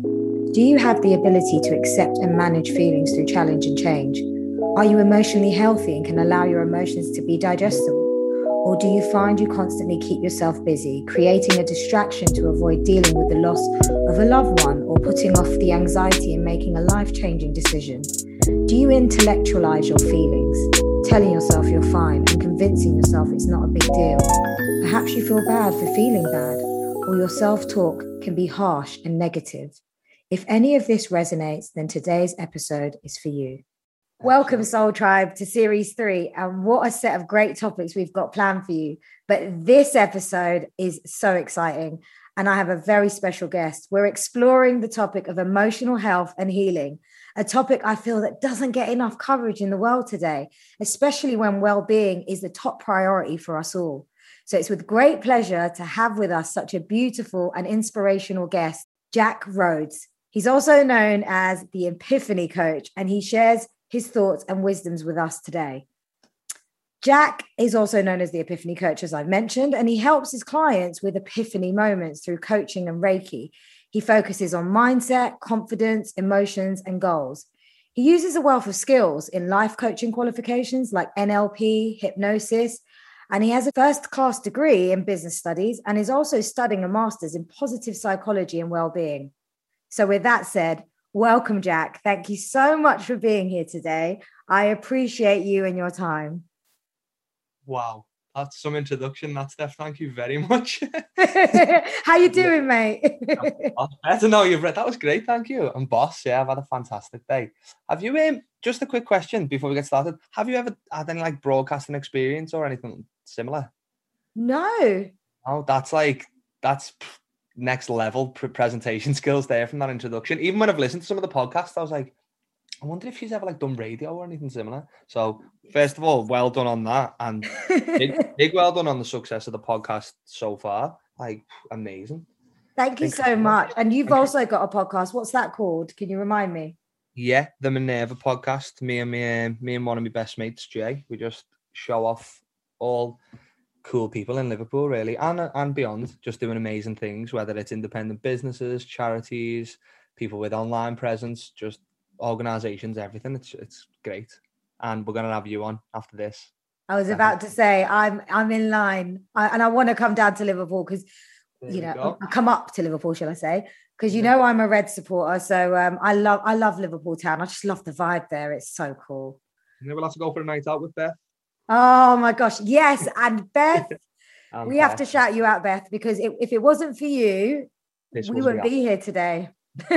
Do you have the ability to accept and manage feelings through challenge and change? Are you emotionally healthy and can allow your emotions to be digestible? Or do you find you constantly keep yourself busy, creating a distraction to avoid dealing with the loss of a loved one or putting off the anxiety in making a life changing decision? Do you intellectualize your feelings, telling yourself you're fine and convincing yourself it's not a big deal? Perhaps you feel bad for feeling bad, or your self talk can be harsh and negative. If any of this resonates, then today's episode is for you. Welcome, Soul Tribe, to series three. And what a set of great topics we've got planned for you. But this episode is so exciting. And I have a very special guest. We're exploring the topic of emotional health and healing, a topic I feel that doesn't get enough coverage in the world today, especially when well being is the top priority for us all. So it's with great pleasure to have with us such a beautiful and inspirational guest, Jack Rhodes. He's also known as the Epiphany Coach, and he shares his thoughts and wisdoms with us today. Jack is also known as the Epiphany Coach, as I've mentioned, and he helps his clients with epiphany moments through coaching and Reiki. He focuses on mindset, confidence, emotions, and goals. He uses a wealth of skills in life coaching qualifications like NLP, hypnosis, and he has a first class degree in business studies and is also studying a master's in positive psychology and well-being. So with that said, welcome Jack. Thank you so much for being here today. I appreciate you and your time. Wow, that's some introduction. That's Steph. Thank you very much. How you doing, mate? I don't know you've read. That was great. Thank you. And boss, yeah, I've had a fantastic day. Have you um just a quick question before we get started? Have you ever had any like broadcasting experience or anything similar? No. Oh, that's like that's next level presentation skills there from that introduction. Even when I've listened to some of the podcasts, I was like, I wonder if she's ever like done radio or anything similar. So first of all, well done on that, and big, big well done on the success of the podcast so far. Like amazing. Thank you so much. And you've also got a podcast. What's that called? Can you remind me? Yeah, the Minerva podcast. Me and me, me and one of my best mates, Jay. We just show off all cool people in Liverpool, really, and and beyond, just doing amazing things. Whether it's independent businesses, charities, people with online presence, just organizations, everything. It's it's great, and we're gonna have you on after this. I was about to say I'm I'm in line, I, and I want to come down to Liverpool because you know come up to Liverpool, shall I say? Because you know I'm a Red supporter, so um, I love I love Liverpool town. I just love the vibe there. It's so cool. And we'll have to go for a night out with Beth. Oh my gosh, yes, and Beth. we Beth. have to shout you out, Beth, because if, if it wasn't for you, this we wouldn't be here today.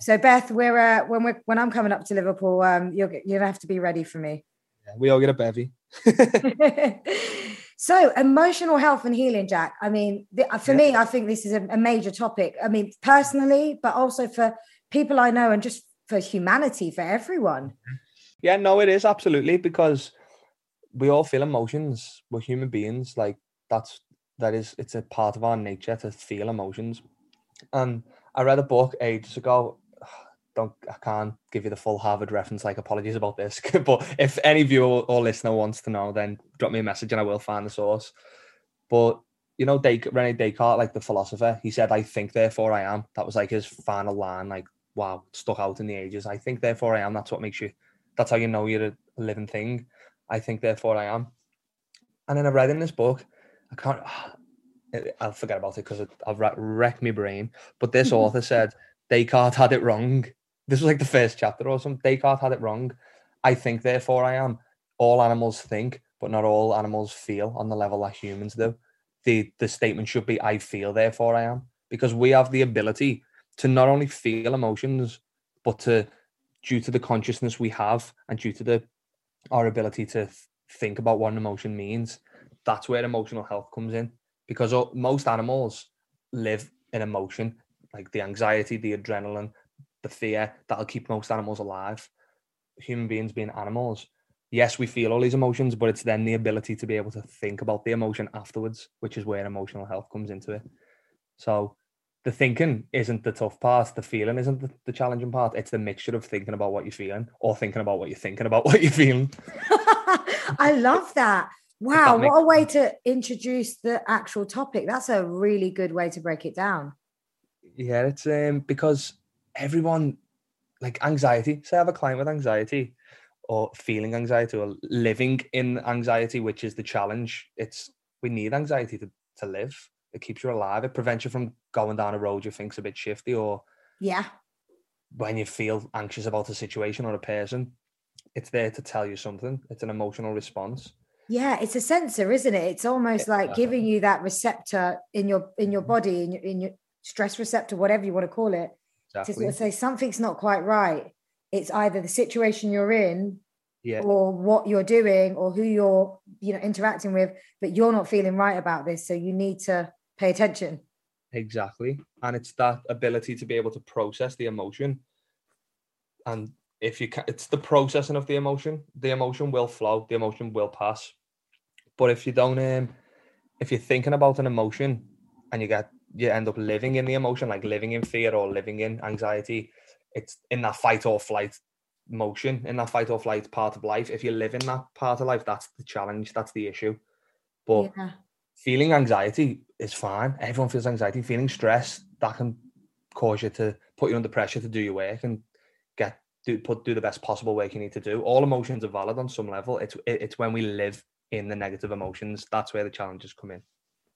So Beth, we're uh, when we're when I'm coming up to Liverpool, um, you're you're gonna have to be ready for me. Yeah, we all get a bevy. so emotional health and healing, Jack. I mean, the, uh, for yeah. me, I think this is a, a major topic. I mean, personally, but also for people I know and just for humanity, for everyone. Yeah, no, it is absolutely because we all feel emotions. We're human beings. Like that's that is it's a part of our nature to feel emotions. And I read a book ages ago don't I can't give you the full Harvard reference. Like, apologies about this, but if any viewer or listener wants to know, then drop me a message and I will find the source. But you know, Des- Rene Descartes, like the philosopher, he said, "I think, therefore I am." That was like his final line. Like, wow, stuck out in the ages. I think, therefore I am. That's what makes you. That's how you know you're a living thing. I think, therefore I am. And then I read in this book, I can't. I'll forget about it because I've wrecked my brain. But this author said Descartes had it wrong this was like the first chapter or something. Descartes had it wrong. I think, therefore I am. All animals think, but not all animals feel on the level that humans do. The the statement should be I feel, therefore I am. Because we have the ability to not only feel emotions, but to due to the consciousness we have and due to the our ability to think about what an emotion means, that's where emotional health comes in. Because most animals live in emotion, like the anxiety, the adrenaline, the fear that'll keep most animals alive. Human beings being animals, yes, we feel all these emotions, but it's then the ability to be able to think about the emotion afterwards, which is where emotional health comes into it. So the thinking isn't the tough part, the feeling isn't the, the challenging part. It's the mixture of thinking about what you're feeling or thinking about what you're thinking about what you're feeling. I love that. Wow, what a way to introduce the actual topic. That's a really good way to break it down Yeah, it's um because everyone like anxiety. Say I have a client with anxiety or feeling anxiety or living in anxiety, which is the challenge. It's we need anxiety to, to live. It keeps you alive. It prevents you from going down a road you think's a bit shifty or Yeah. when you feel anxious about a situation or a person, it's there to tell you something. It's an emotional response. Yeah, it's a sensor, isn't it? It's almost like giving you that receptor in your in your body, in your in your stress receptor, whatever you want to call it, to Exactly. of say something's not quite right. It's either the situation you're in Yeah. or what you're doing or who you're you know interacting with, but you're not feeling right about this. So you need to pay attention. Exactly. And it's that ability to be able to process the emotion. And if you can, it's the processing of the emotion. The emotion will flow, the emotion will pass. But if you don't, um, if you're thinking about an emotion and you get, you end up living in the emotion, like living in fear or living in anxiety, it's in that fight or flight motion, in that fight or flight part of life. If you live in that part of life, that's the challenge, that's the issue. But yeah. Feeling anxiety is fine. Everyone feels anxiety. Feeling stress that can cause you to put you under pressure to do your work and get do put do the best possible work you need to do. All emotions are valid on some level. It's it- it's when we live in the negative emotions that's where the challenges come in.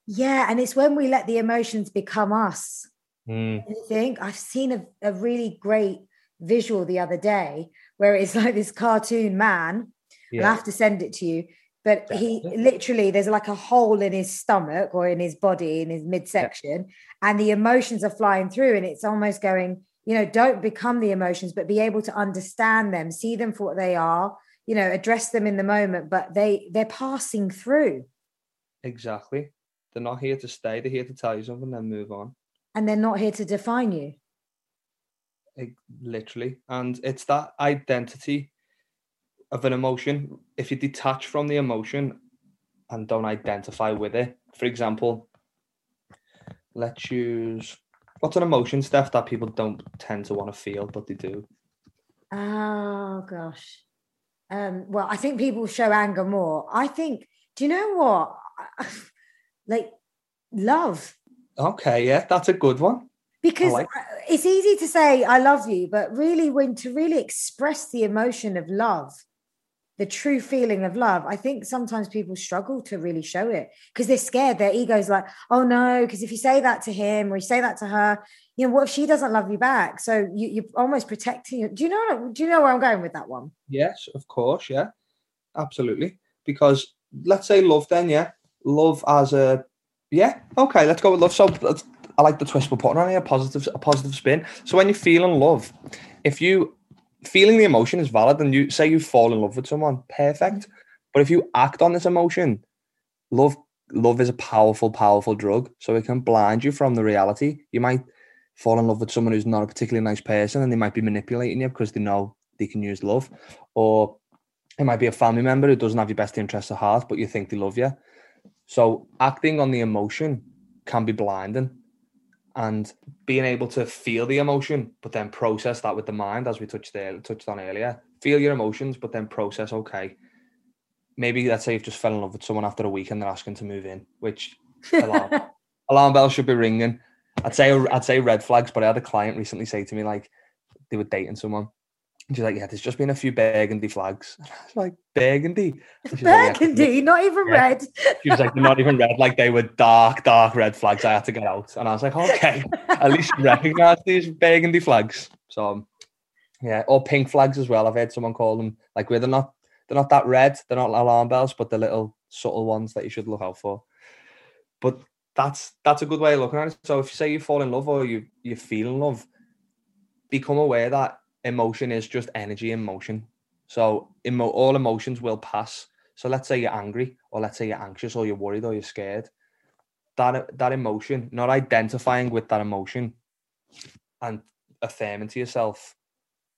Yeah, and it's when we let the emotions become us. Mm, I think I've seen a, a really great visual the other day where it's like this cartoon man. yeah, have to send it to you. But he literally, there's like a hole in his stomach or in his body, in his midsection, and the emotions are flying through. And it's almost going, you know, don't become the emotions, but be able to understand them, see them for what they are, you know, address them in the moment, but they they're passing through exactly. They're not here to stay. They're here to tell you something, then move on. and they're not here to define you. Like, literally. And it's that identity of an emotion. If you detach from the emotion and don't identify with it, for example, let's use what's an emotion, Steph, that people don't tend to want to feel, but they do. Oh gosh. Um, well, I think people show anger more. I think, do you know what? like love. Okay, yeah, that's a good one. Because like it's easy to say I love you, but really when to really express the emotion of love, the true feeling of love, I think sometimes people struggle to really show it because they're scared. Their ego's like, oh no, because if you say that to him or you say that to her, you know, what if she doesn't love you back? So you, you're almost protecting. Do you know? Do you know where I'm going with that one? Yes, of course, yeah. Absolutely. Because let's say love then, yeah. Love as a yeah, okay, let's go with love. So I like the twist we're putting on here, a positive a positive spin. So when you're feeling love, if you feeling the emotion is valid and you say you fall in love with someone, perfect. But if you act on this emotion, love love is a powerful, powerful drug. So it can blind you from the reality. You might fall in love with someone who's not a particularly nice person and they might be manipulating you because they know they can use love. Or it might be a family member who doesn't have your best interests at heart, but you think they love you. So acting on the emotion can be blinding. And being able to feel the emotion, but then process that with the mind, as we touched there, touched on earlier. Feel your emotions, but then process. Okay, maybe let's say you've just fell in love with someone after a week and they're asking to move in, which alarm, alarm bells should be ringing. I'd say I'd say red flags, but I had a client recently say to me like they were dating someone. And she's like, "Yeah, there's just been a few burgundy flags." And I was like, "Burgundy?" She's like, "Yeah." Burgundy, not even Yeah. red. She was like, "They're not even red. Like they were dark, dark red flags. I had to get out." And I was like, "Okay, at least you recognise these burgundy flags." So, um, yeah, or pink flags as well. I've heard someone call them like where they're not they're not that red. They're not alarm bells, but the little subtle ones that you should look out for. But that's that's a good way of looking at it. So if you say you fall in love or you you feel in love, become aware that emotion is just energy in motion. So emo- all emotions will pass. So let's say you're angry, or let's say you're anxious, or you're worried, or you're scared. That that emotion, not identifying with that emotion, and affirming to yourself,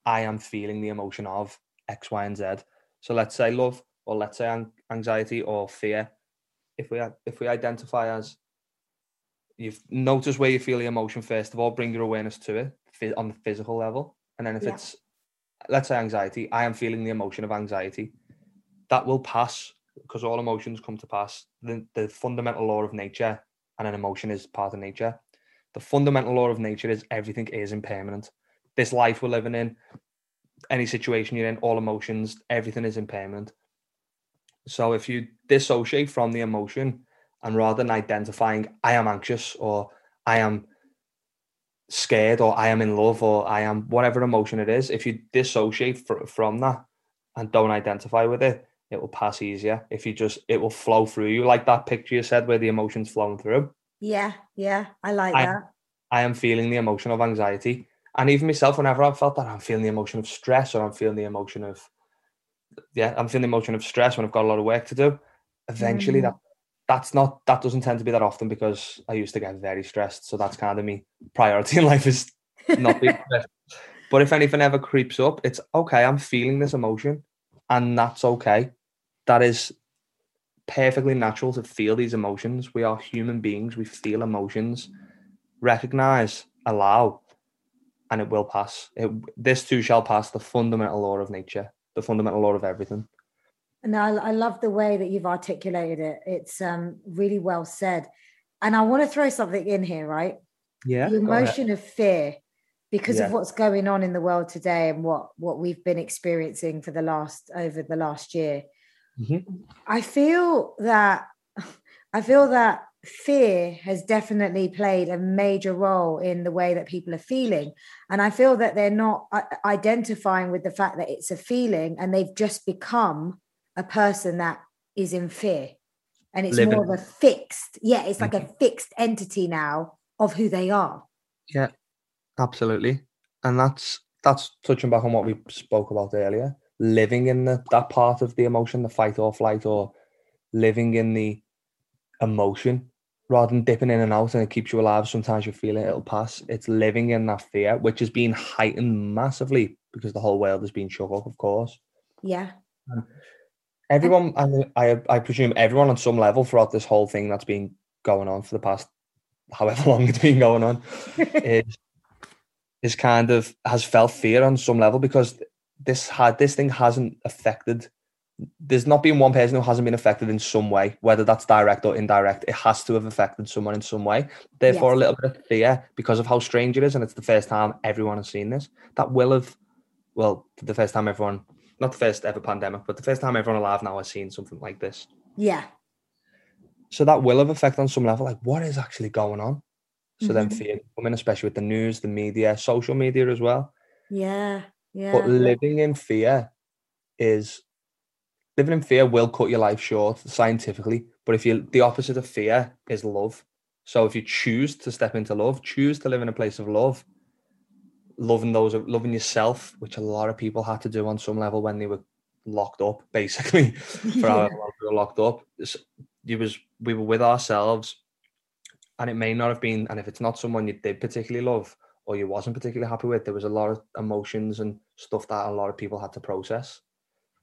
I am feeling the emotion of X, Y, and Z. So let's say love, or let's say an- anxiety or fear. If we if we identify as you've noticed where you feel the emotion first of all, bring your awareness to it on the physical level, and then if Yeah. it's let's say anxiety, I am feeling the emotion of anxiety. That will pass because all emotions come to pass. The, the fundamental law of nature and an emotion is part of nature. The fundamental law of nature is everything is impermanent. This life we're living in, any situation you're in, all emotions, everything is impermanent. So if you dissociate from the emotion and rather than identifying, I am anxious or I am scared or I am in love or I am whatever emotion it is, if you dissociate fr- from that and don't identify with it, it will pass easier. If you just, it will flow through you like that picture you said where the emotions flowing through. Yeah, yeah, I like I, that. I am feeling the emotion of anxiety. And even myself, whenever I've felt that, I'm feeling the emotion of stress or I'm feeling the emotion of, yeah, I'm feeling the emotion of stress when I've got a lot of work to do. Eventually, Mm. that that's not that doesn't tend to be that often because I used to get very stressed. So that's kind of me priority in life is not being stressed. But if anything ever creeps up, it's okay. I'm feeling this emotion, and that's okay. That is perfectly natural to feel these emotions. We are human beings. We feel emotions. Recognize, allow, and it will pass. It, this too shall pass. The fundamental law of nature, the fundamental law of everything. No, I, I love the way that you've articulated it. It's um, really well said. And I want to throw something in here, right? Yeah. the emotion of fear because Yeah. of what's going on in the world today and what what we've been experiencing for the last over the last year Mhm. i feel that i feel that fear has definitely played a major role in the way that people are feeling and i feel that they're not identifying with the fact that it's a feeling and they've just become a person that is in fear and it's Living- more of a fixed yeah it's like a mm-hmm. fixed entity now of who they are Yeah, absolutely. And that's that's touching back on what we spoke about earlier. Living in the, that part of the emotion, the fight or flight, or living in the emotion rather than dipping in and out and it keeps you alive. Sometimes you feel it, it'll pass. It's living in that fear, which has been heightened massively because the whole world has been shook up, of course. yeah Everyone, I, I, I presume everyone on some level throughout this whole thing that's been going on for the past however long it's been going on is is kind of has felt fear on some level because this had this thing hasn't affected there's not been one person who hasn't been affected in some way whether that's direct or indirect it has to have affected someone in some way therefore Yes. a little bit of fear because of how strange it is and it's the first time everyone has seen this that will have well the first time everyone not the first ever pandemic but the first time everyone alive now has seen something like this yeah so that will have effect on some level like what is actually going on so then Mhm. fear coming especially with the news the media social media as well yeah yeah but living in fear is living in fear will cut your life short scientifically. But if you the opposite of fear is love. So if you choose to step into love, choose to live in a place of love, loving those loving yourself, which a lot of people had to do on some level when they were locked up, basically. For Yeah. our we were locked up. You was we were with ourselves and it may not have been, and if it's not someone you did particularly love or you wasn't particularly happy with, there was a lot of emotions and stuff that a lot of people had to process.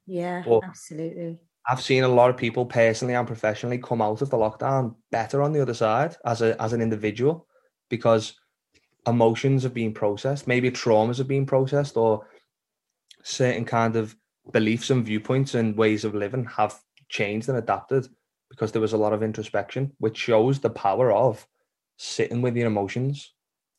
yeah Well, absolutely I've seen a lot of people personally and professionally come out of the lockdown better on the other side as a as an individual because emotions have been processed, maybe traumas have been processed, or certain kind of beliefs and viewpoints and ways of living have changed and adapted because there was a lot of introspection, which shows the power of sitting with your emotions.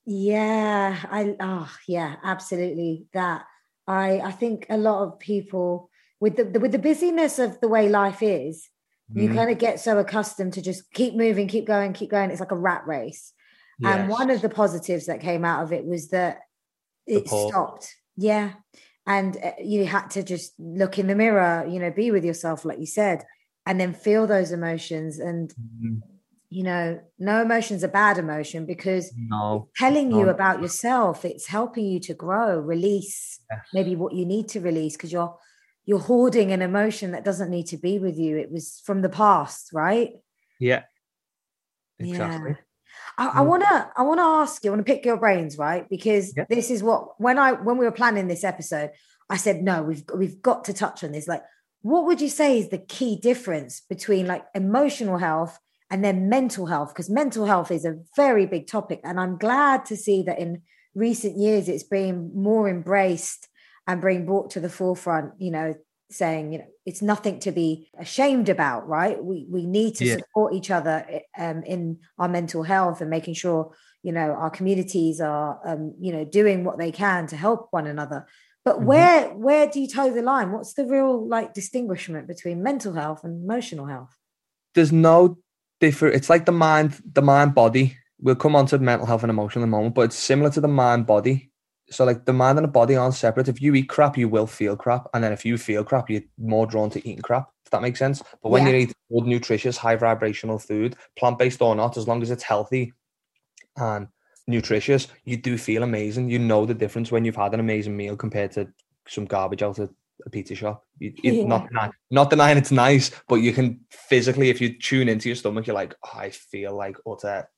Yeah, I oh yeah, absolutely that. I I think a lot of people with the with the busyness of the way life is, you Mm, kind of get so accustomed to just keep moving, keep going, keep going. It's like a rat race. And one of the positives that came out of it was that it stopped. Yeah. And uh, you had to just look in the mirror, you know, be with yourself, like you said, and then feel those emotions. And, Mm, you know, no emotion's a bad emotion because no. telling you about yourself it's helping you to grow release Yes. maybe what you need to release because you're you're hoarding an emotion that doesn't need to be with you it was from the past right Yeah. Exactly. i, I want to i hmm. want to ask you i want to pick your brains right? Because Yeah. this is what when i when we were planning this episode i said no we've we've got to touch on this. Like what would you say is the key difference between like emotional health and then mental health? Because mental health is a very big topic and i'm glad to see that in recent years it's being more embraced and being brought to the forefront you know saying you know it's nothing to be ashamed about right? We we need to Yeah. support each other um, in our mental health and making sure you know our communities are um, you know doing what they can to help one another. But mm-hmm. where where do you toe the line? What's the real like distinguishment between mental health and emotional health? There's no different it's like the mind the mind body. We'll come on to mental health and emotional in a moment but it's similar to the mind body so like the mind and the body aren't separate if you eat crap you will feel crap and then if you feel crap you're more drawn to eating crap if that makes sense but when yeah. you eat good nutritious high vibrational food plant-based or not as long as it's healthy and nutritious, you do feel amazing. You know the difference when you've had an amazing meal compared to some garbage out of a pizza shop. You, yeah. Not denying, not denying it's nice, but you can physically, if you tune into your stomach, you're like, oh, I feel like utter.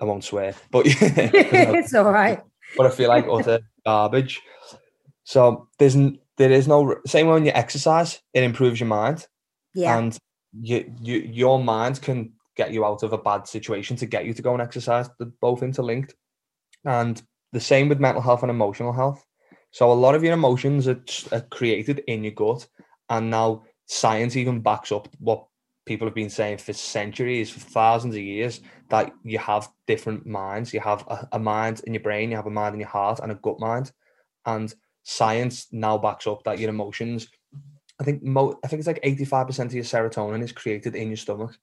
I won't swear, but it's all right. But I feel like utter garbage. So there's there is no same way when you exercise, it improves your mind. Yeah. And you, you your mind can get you out of a bad situation to get you to go and exercise. They're both interlinked. And the same with mental health and emotional health. So a lot of your emotions are, are created in your gut. And now science even backs up what people have been saying for centuries, for thousands of years, that you have different minds. You have a, a, mind in your brain, you have a mind in your heart, and a gut mind. And science now backs up that your emotions. I think mo- I think it's like eighty five percent of your serotonin is created in your stomach.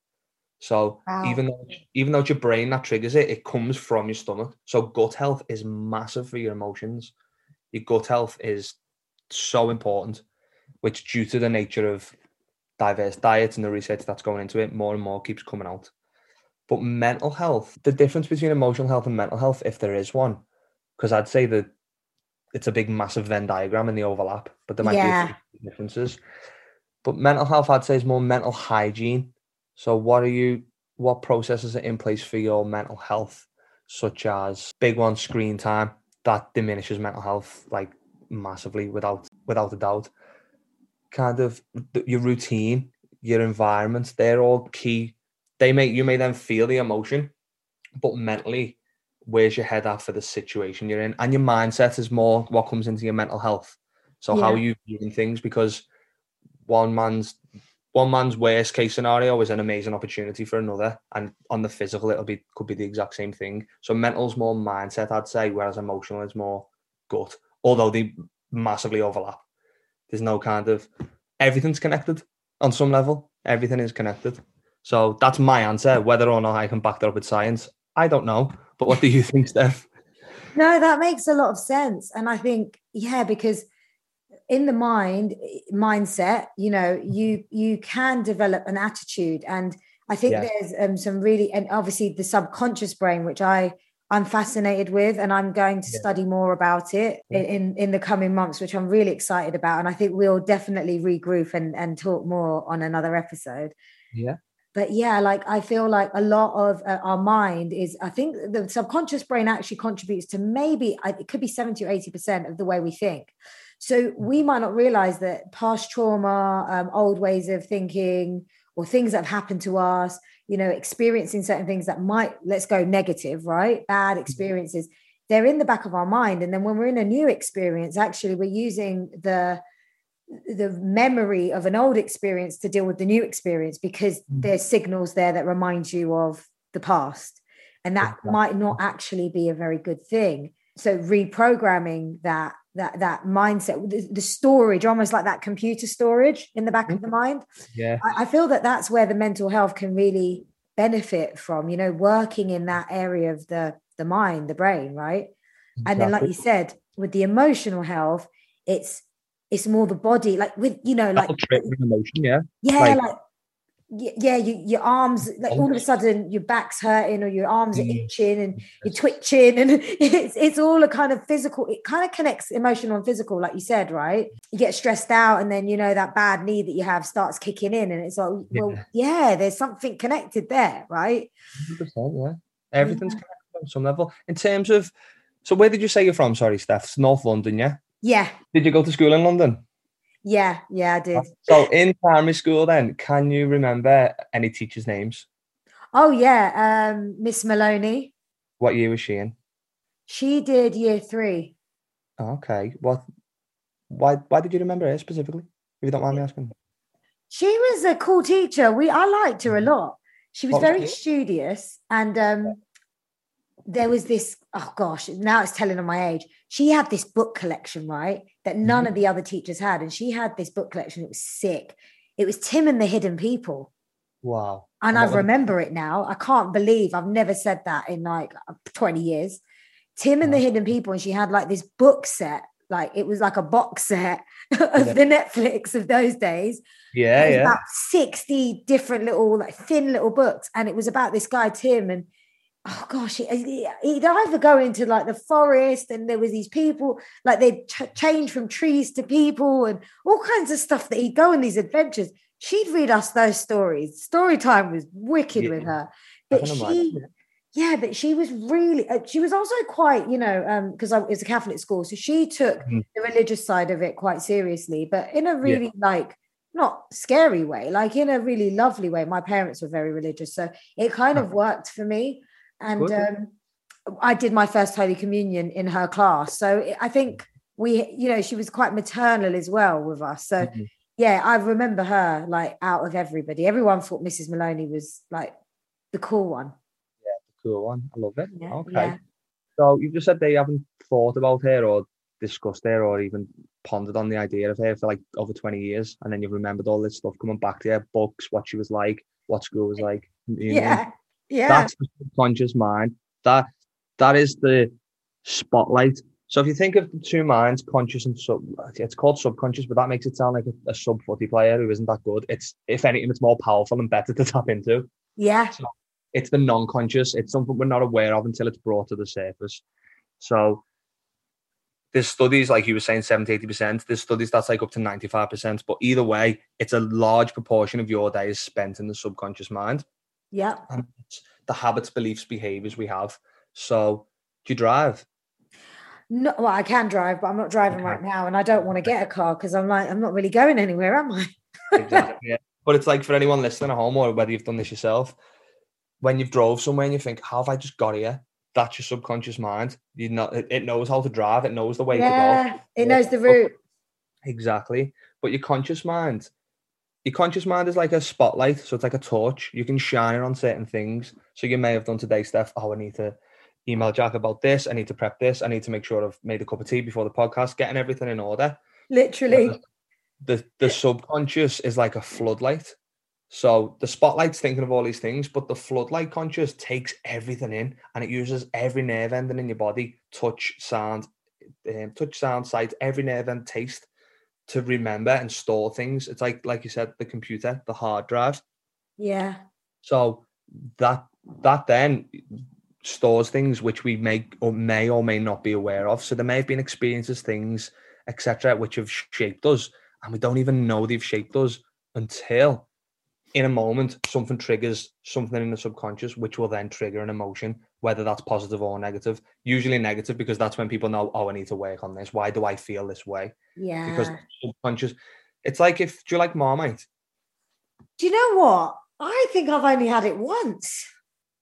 So wow. even though even though it's your brain that triggers it, it comes from your stomach. So gut health is massive for your emotions. Your gut health is so important, which due to the nature of diverse diets and the research that's going into it, more and more keeps coming out. But mental health, the difference between emotional health and mental health, if there is one, because I'd say that it's a big, massive Venn diagram in the overlap, but there might yeah. be differences. But mental health, I'd say, is more mental hygiene so what are you what processes are in place for your mental health, such as big one screen time that diminishes mental health like massively without without a doubt. Kind of your routine, your environment, they're all key. They make you may then feel the emotion, but mentally, where's your head at for the situation you're in? And your mindset is more what comes into your mental health. So yeah. how you viewing things because one man's one man's worst case scenario is an amazing opportunity for another, and on the physical, it'll be could be the exact same thing. So mental's more mindset, I'd say, whereas emotional is more gut. Although they massively overlap. There's no kind of everything's connected on some level. Everything is connected. So that's my answer. Whether or not I can back that up with science, I don't know. But what do you think, Steph? No, that makes a lot of sense. And I think, yeah, because in the mind mindset you know you you can develop an attitude and i think yeah. there's um, some really and obviously the subconscious brain which i i'm fascinated with and i'm going to yeah. study more about it yeah. in in the coming months which i'm really excited about and i think we'll definitely regroup and and talk more on another episode yeah but yeah like i feel like a lot of uh, our mind is i think the subconscious brain actually contributes to maybe it could be 70 or 80 percent of the way we think so we might not realize that past trauma, um, old ways of thinking, or things that have happened to us, you know, experiencing certain things that might, let's go negative, right? Bad mm-hmm. experiences, they're in the back of our mind. And then when we're in a new experience, actually, we're using the the memory of an old experience to deal with the new experience because mm-hmm. there's signals there that remind you of the past and that might not actually be a very good thing so reprogramming that that that mindset the, the, storage almost like that computer storage in the back of the mm-hmm. mind yeah I, I, feel that that's where the mental health can really benefit from you know working in that area of the the mind the brain right exactly. and then like you said with the emotional health it's it's more the body like with you know like emotion yeah yeah like, like yeah, you, your arms like all of a sudden your back's hurting or your arms are mm. itching and you're twitching and it's it's all a kind of physical. It kind of connects emotional and physical, like you said, right? You get stressed out and then you know that bad knee that you have starts kicking in, and it's like, well, yeah, yeah there's something connected there, right? 100%, yeah, everything's yeah. connected on some level. In terms of, so where did you say you're from? Sorry, Steph. It's North London, yeah. Yeah. Did you go to school in London? Yeah, yeah, I did. So in primary school, then, can you remember any teachers' names? Oh yeah, um, Miss Maloney. What year was she in? She did year three. Okay. What? Why? Why did you remember her specifically? If you don't mind me asking. She was a cool teacher. We I liked her a lot. She was very studious, and um, there was this, oh gosh, now it's telling on my age. She had this book collection, right? That none Mhm. of the other teachers had. And she had this book collection. It was sick. It was Tim and the Hidden People. Wow. And I remember it now. I can't believe I've never said that in like 20 years. Tim and the Hidden People. And she had like this book set. Like it was like a box set of Yeah. the Netflix of those days. Yeah, It was yeah. about 60 different little like thin little books and it was about this guy tim and oh gosh he, he- he'd either go into like the forest and there was these people like they'd ch- change from trees to people and all kinds of stuff that he'd go on these adventures. She'd read us those stories. Story time was wicked Yeah. with her. But she yeah but she was really uh, she was also quite you know um because i was a catholic school so she took Mhm. the religious side of it quite seriously but in a really like not scary way like in a really lovely way. My parents were very religious so it kind of worked for me and um i did my first holy communion in her class so i think we you know she was quite maternal as well with us so Mhm. yeah i remember her like out of everybody everyone thought mrs maloney was like the cool one Yeah, the Cool one. I love it. Yeah, okay. yeah. So you've just said that you haven't thought about her or discussed her or even pondered on the idea of her for like over 20 years. And then you've remembered all this stuff coming back to her books, what she was like, what school was like. you know. Yeah That's the subconscious mind. That that is the spotlight. So if you think of the two minds, conscious and sub, it's called subconscious, but that makes it sound like a, a sub footy player who isn't that good. It's if anything, it's more powerful and better to tap into. yeah It's the non-conscious. It's something we're not aware of until it's brought to the surface. So there's studies, like you were saying, 70, 80%. There's studies that's like up to 95%. But either way, it's a large proportion of your day is spent in the subconscious mind yeah and it's the habits, beliefs, behaviors we have. So, do you drive? No, well, I can drive, but I'm not driving Okay. right now, and I don't want to get a car because I'm like, I'm not really going anywhere, am I? Exactly. yeah. But it's like for anyone listening at home, or whether you've done this yourself, when you've drove somewhere and you think, "How have I just got here?" That's your subconscious mind. You know, it, it knows how to drive. It knows the way to go. it knows the route. Exactly. But your conscious mind, your conscious mind is like a spotlight. So it's like a torch. You can shine it on certain things. So you may have done today, Steph. Oh, I need to email Jack about this. I need to prep this. I need to make sure I've made a cup of tea before the podcast, getting everything in order. Literally, The the subconscious is like a floodlight. So the spotlight's thinking of all these things, but the floodlight conscious takes everything in and it uses every nerve ending in your body, touch, sound, um, touch, sound, sight, every nerve and taste to remember and store things. It's like like you said, the computer, the hard drive. yeah, So that that then stores things which we may or may or may not be aware of. So there may have been experiences, things, etc., which have shaped us, and we don't even know they've shaped us until in a moment something triggers something in the subconscious, which will then trigger an emotion, whether that's positive or negative. Usually negative because that's when people know, oh, I need to work on this. Why do I feel this way? yeah. Because subconscious. It's like if do you like Marmite? Do you know what? I think I've only had it once.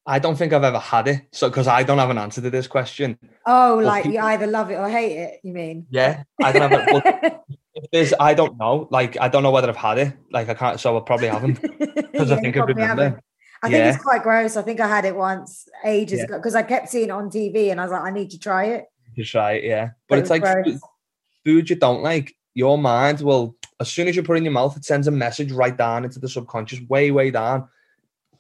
I don't think I've ever had it. So because I don't have an answer to this question. Oh, Well, like you either love it or hate it. You mean? Yeah, I don't have it. But if there's, I don't know. Like, I don't know whether I've had it. Like, I can't. So I probably haven't because Yeah, I think I remember. haven't. I think it's quite gross. I think I had it once ages Yeah. ago because I kept seeing it on TV and I was like, I need to try it. You try it, yeah. But But it it's like food, gross. food you don't like. Your mind will, as soon as you put it in your mouth, it sends a message right down into the subconscious, way, way down.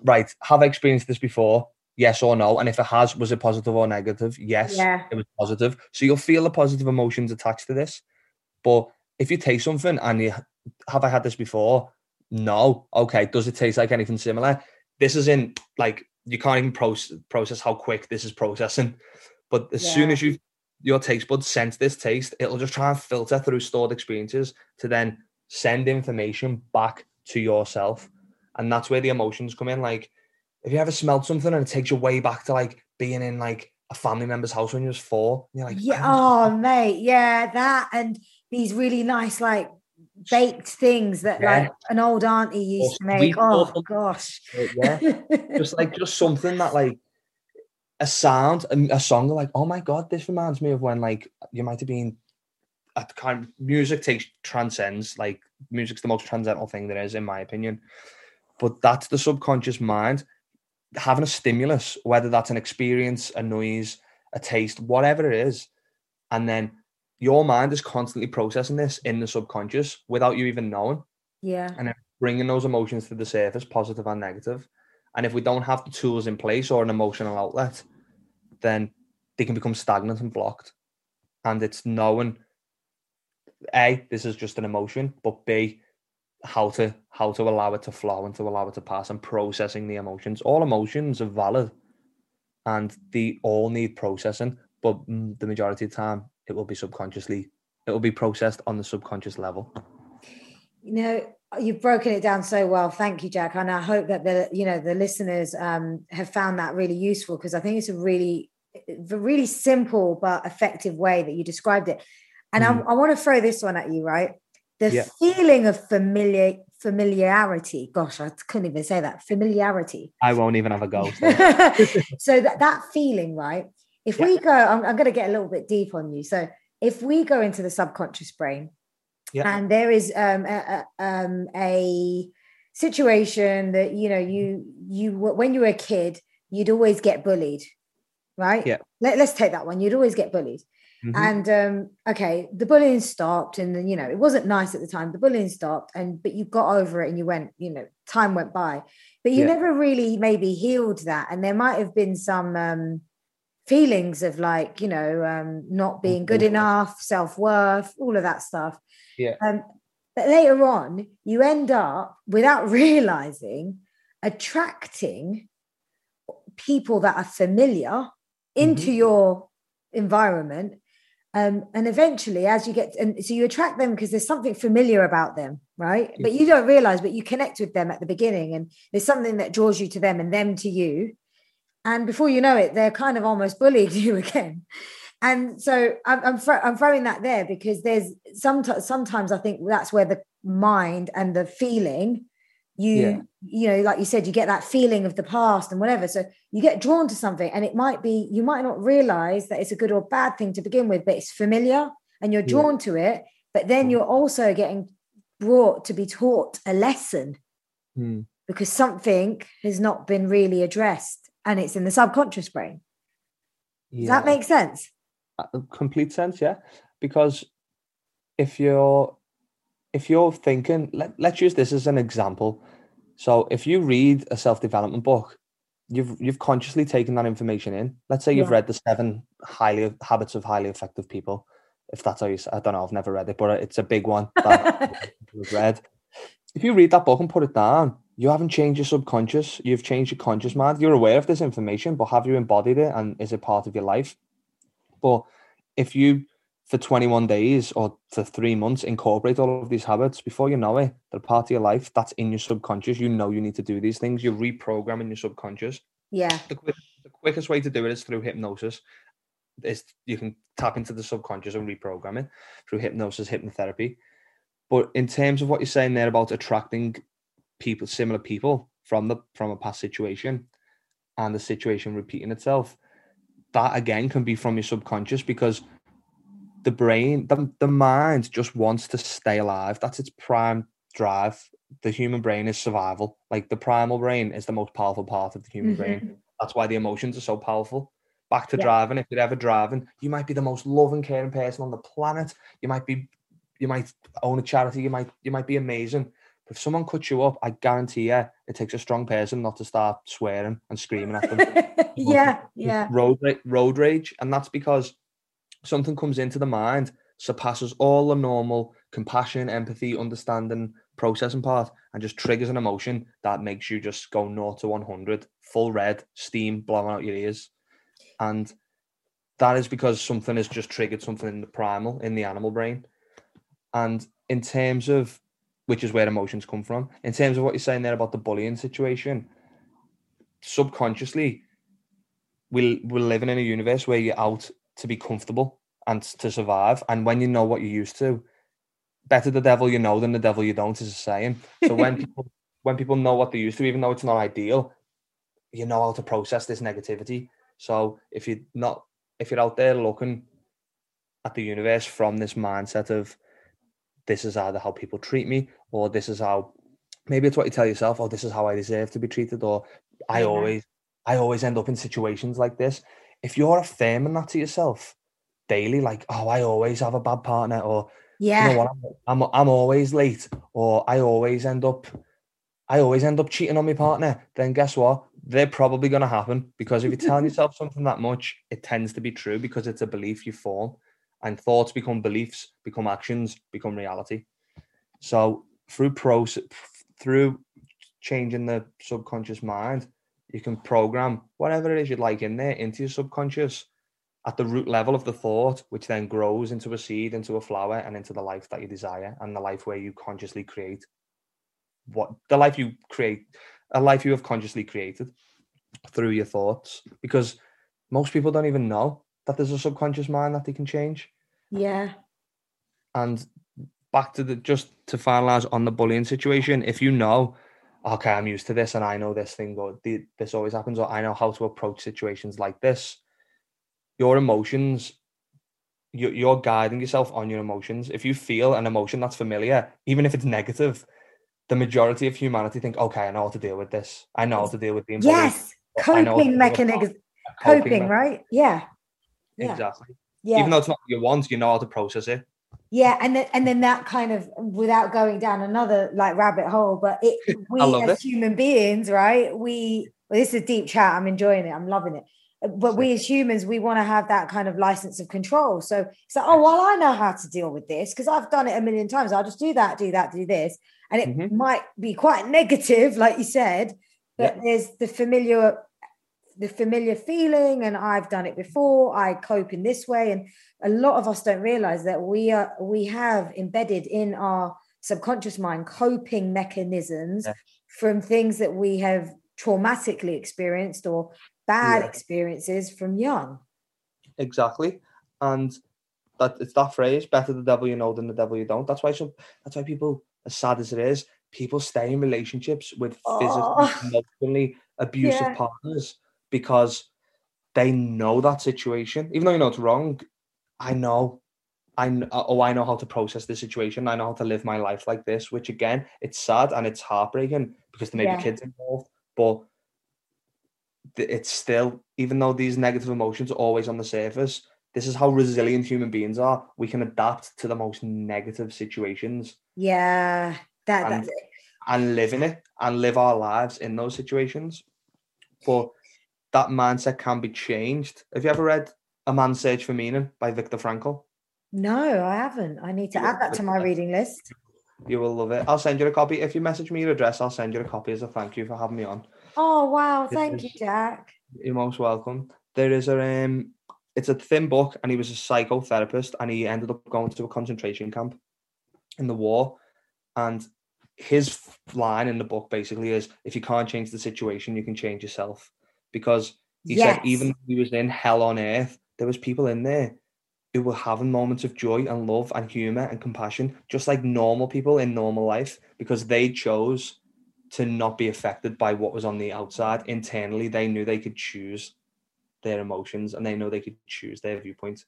Right. Have I experienced this before? Yes or no? And if it has, was it positive or negative? Yes. Yeah. it was positive. So you'll feel the positive emotions attached to this. But if you taste something and you have I had this before? No. Okay. Does it taste like anything similar? This is in like you can't even process process how quick this is processing. But as soon as you your taste buds sense this taste, it'll just try and filter through stored experiences to then send information back to yourself. And that's where the emotions come in. Like, if you ever smelled something and it takes you way back to like being in like a family member's house when you was four? And you're like, Yeah. "Ah, Oh, mate. Yeah. That and these really nice, like, baked things that Yeah. like an old auntie used to make. Oh, gosh. yeah. just like just something that like a sound and a song like oh my god this reminds me of when like you might have been at the kind music takes transcends like music's the most transcendental thing there is in my opinion but that's the subconscious mind having a stimulus, whether that's an experience, a noise, a taste, whatever it is, and then your mind is constantly processing this in the subconscious without you even knowing. Yeah. And bringing those emotions to the surface, positive and negative. And if we don't have the tools in place or an emotional outlet, then they can become stagnant and blocked. And it's knowing A, this is just an emotion, but B, how to how to allow it to flow and to allow it to pass and processing the emotions. All emotions are valid and they all need processing, but the majority of the time it will be subconsciously it will be processed on the subconscious level. You know, you've broken it down so well. Thank you, Jack. And I hope that the you know the listeners um, have found that really useful because I think it's a really a really simple but effective way that you described it. And mm. I, I want to throw this one at you, right? The yeah. feeling of familiar familiarity. Gosh, I couldn't even say that. Familiarity. I won't even have a go. So, so that, that feeling, right? If yeah. we go, I'm, I'm going to get a little bit deep on you. So if we go into the subconscious brain, yeah. and there is um, a, a, um, a situation that you know you you when you were a kid, you'd always get bullied, right? Yeah. Let, us take that one. You'd always get bullied. Mm-hmm. And um, okay, the bullying stopped, and then you know it wasn't nice at the time. The bullying stopped, and but you got over it, and you went, you know, time went by, but you yeah. never really maybe healed that, and there might have been some um, feelings of like you know um, not being good mm-hmm. enough, self worth, all of that stuff. Yeah. Um, but later on, you end up without realizing attracting people that are familiar into mm-hmm. your environment um, and eventually, as you get, and so you attract them because there's something familiar about them, right? But you don't realize, but you connect with them at the beginning, and there's something that draws you to them and them to you. And before you know it, they're kind of almost bullying you again. And so I'm, I'm, I'm throwing that there because there's sometimes, sometimes I think that's where the mind and the feeling you yeah. you know like you said you get that feeling of the past and whatever so you get drawn to something and it might be you might not realize that it's a good or bad thing to begin with but it's familiar and you're drawn yeah. to it but then you're also getting brought to be taught a lesson mm. because something has not been really addressed and it's in the subconscious brain yeah. does that make sense uh, complete sense yeah because if you're if you're thinking, let, let's use this as an example. So if you read a self-development book, you've you've consciously taken that information in. Let's say you've yeah. read the seven highly habits of highly effective people. If that's how you say, I don't know, I've never read it, but it's a big one that I've read. If you read that book and put it down, you haven't changed your subconscious. You've changed your conscious mind. You're aware of this information, but have you embodied it and is it part of your life? But if you for 21 days or for three months, incorporate all of these habits. Before you know it, they're part of your life. That's in your subconscious. You know you need to do these things. You're reprogramming your subconscious. Yeah. The, quick, the quickest way to do it is through hypnosis. Is you can tap into the subconscious and reprogram it through hypnosis, hypnotherapy. But in terms of what you're saying there about attracting people, similar people from the from a past situation, and the situation repeating itself, that again can be from your subconscious because the brain, the, the mind just wants to stay alive. That's its prime drive. The human brain is survival. Like the primal brain is the most powerful part of the human mm-hmm. brain. That's why the emotions are so powerful. Back to yeah. driving. If you're ever driving, you might be the most loving, caring person on the planet. You might be, you might own a charity. You might, you might be amazing. But if someone cuts you up, I guarantee you, it takes a strong person not to start swearing and screaming at them. yeah, yeah. Road road rage, and that's because something comes into the mind, surpasses all the normal compassion, empathy, understanding, processing part, and just triggers an emotion that makes you just go 0 to 100, full red, steam blowing out your ears. And that is because something has just triggered something in the primal, in the animal brain. And in terms of, which is where emotions come from, in terms of what you're saying there about the bullying situation, subconsciously, we, we're living in a universe where you're out to be comfortable and to survive. And when you know what you're used to, better the devil you know than the devil you don't is a saying. So when people when people know what they're used to, even though it's not ideal, you know how to process this negativity. So if you're not if you're out there looking at the universe from this mindset of this is either how people treat me or this is how maybe it's what you tell yourself, oh, this is how I deserve to be treated, or I mm-hmm. always I always end up in situations like this. If you're affirming that to yourself daily, like, oh, I always have a bad partner, or yeah, you know what, I'm, I'm, I'm always late, or I always end up, I always end up cheating on my partner, then guess what? They're probably going to happen because if you're telling yourself something that much, it tends to be true because it's a belief you form, and thoughts become beliefs, become actions, become reality. So through process, through changing the subconscious mind, you can program whatever it is you'd like in there into your subconscious at the root level of the thought, which then grows into a seed, into a flower, and into the life that you desire, and the life where you consciously create what the life you create, a life you have consciously created through your thoughts. Because most people don't even know that there's a subconscious mind that they can change. Yeah. And back to the just to finalize on the bullying situation, if you know okay, I'm used to this and I know this thing or this always happens or I know how to approach situations like this. Your emotions, you're guiding yourself on your emotions. If you feel an emotion that's familiar, even if it's negative, the majority of humanity think, okay, I know how to deal with this. I know how to deal with the yes coping mechanism, coping, coping right? Yeah. yeah. Exactly. Yeah. Even though it's not what you want, you know how to process it. Yeah and then and then that kind of without going down another like rabbit hole but it we as it. human beings right we well, this is a deep chat i'm enjoying it i'm loving it. But we as humans we want to have that kind of license of control. So so oh well i know how to deal with this because i've done it a million times i'll just do that do that do this. And it mm-hmm. might be quite negative like you said but there's the familiar the familiar feeling and I've done it before. I cope in this way. And a lot of us don't realize that we are we have embedded in our subconscious mind coping mechanisms yeah. from things that we have traumatically experienced or bad yeah. experiences from young. Exactly. And that it's that phrase, better the devil you know than the devil you don't. That's why some that's why people, as sad as it is, people stay in relationships with physically, oh. emotionally abusive yeah. partners because they know that situation, even though you know it's wrong. I know, I uh, oh I know how to process this situation. I know how to live my life like this. Which again, it's sad and it's heartbreaking because there may yeah. be kids involved, but it's still even though these negative emotions are always on the surface. This is how resilient human beings are. We can adapt to the most negative situations. Yeah, that and, and live in it and live our lives in those situations. But that mindset can be changed. Have you ever read A Man's Search for Meaning by Viktor Frankl? No, I haven't. I need to add that to my reading list. You will love it. I'll send you a copy. If you message me your address, I'll send you a copy as a thank you for having me on. Oh wow, thank you, Jack. You're most welcome. There is a um it's a thin book and he was a psychotherapist and he ended up going to a concentration camp in the war. And his line in the book basically is if you can't change the situation, you can change yourself because he yes. said even though he was in hell on earth, there was people in there who were having moments of joy and love and humor and compassion, just like normal people in normal life, because they chose to not be affected by what was on the outside. Internally, they knew they could choose their emotions and they know they could choose their viewpoint.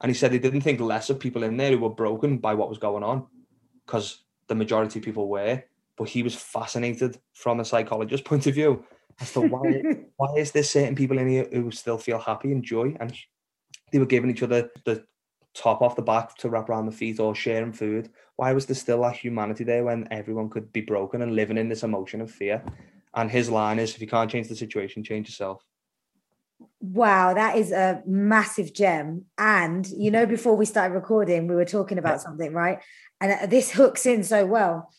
And he said he didn't think less of people in there who were broken by what was going on, because the majority of people were. But he was fascinated from a psychologist's point of view as to why why is there certain people in here who still feel happy and joy and they were giving each other the top off the back to wrap around the feet or sharing food why was there still that humanity there when everyone could be broken and living in this emotion of fear and his line is if you can't change the situation change yourself Wow, that is a massive gem. And you know, before we started recording, we were talking about yeah. something, right? And uh, this hooks in so well.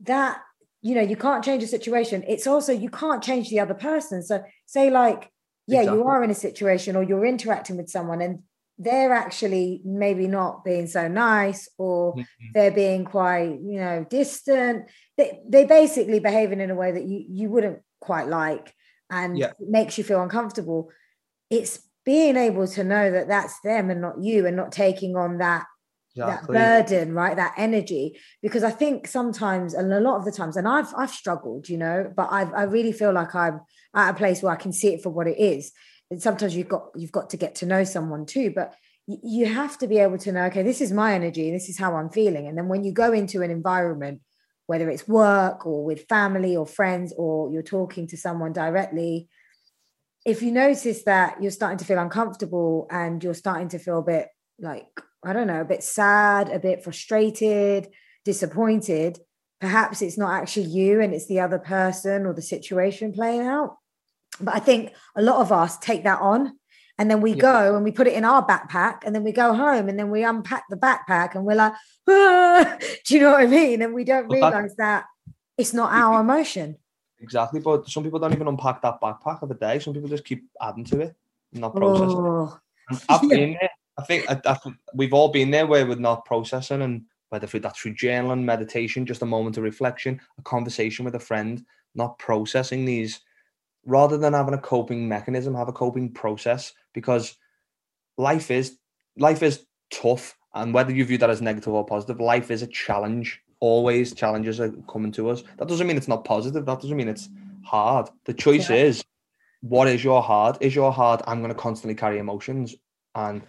That you know you can't change a situation it's also you can't change the other person so say like yeah exactly. you are in a situation or you're interacting with someone and they're actually maybe not being so nice or mm-hmm. they're being quite you know distant they, they're basically behaving in a way that you you wouldn't quite like and yeah. makes you feel uncomfortable it's being able to know that that's them and not you and not taking on that exactly. that burden right that energy because i think sometimes and a lot of the times and i've i've struggled you know but i i really feel like i'm at a place where i can see it for what it is and sometimes you've got you've got to get to know someone too but you have to be able to know okay this is my energy this is how i'm feeling and then when you go into an environment whether it's work or with family or friends or you're talking to someone directly if you notice that you're starting to feel uncomfortable and you're starting to feel a bit like I don't know, a bit sad, a bit frustrated, disappointed, perhaps it's not actually you and it's the other person or the situation playing out. But I think a lot of us take that on and then we yeah. go and we put it in our backpack and then we go home and then we unpack the backpack and we're like, ah, do you know what I mean? And we don't realize that it's not our emotion. Exactly. But some people don't even unpack that backpack of a day. Some people just keep adding to it, not processing. Oh. I've been there. I think I, I, we've all been there where we're not processing and whether that's through journaling, meditation, just a moment of reflection, a conversation with a friend, not processing these, rather than having a coping mechanism, have a coping process because life is life is tough. And whether you view that as negative or positive, life is a challenge. Always challenges are coming to us. That doesn't mean it's not positive. That doesn't mean it's hard. The choice yeah. is what is your hard? Is your hard, I'm going to constantly carry emotions and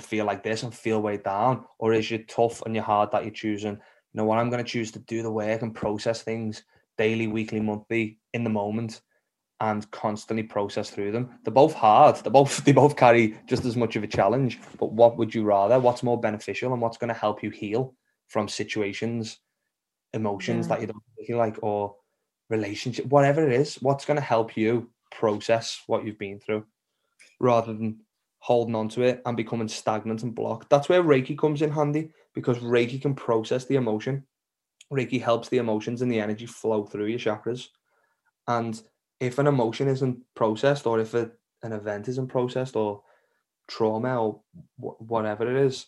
feel like this and feel way down? Or is you tough and you're hard that you're choosing, you know what, I'm going to choose to do the work and process things daily, weekly, monthly, in the moment and constantly process through them. They're both hard. They both they both carry just as much of a challenge. But what would you rather? What's more beneficial and what's going to help you heal from situations, emotions yeah. that you don't like, or relationship, whatever it is? What's going to help you process what you've been through, rather than holding on to it and becoming stagnant and blocked. That's where Reiki comes in handy because Reiki can process the emotion. Reiki helps the emotions and the energy flow through your chakras. And if an emotion isn't processed, or if a, an event isn't processed, or trauma, or wh- whatever it is,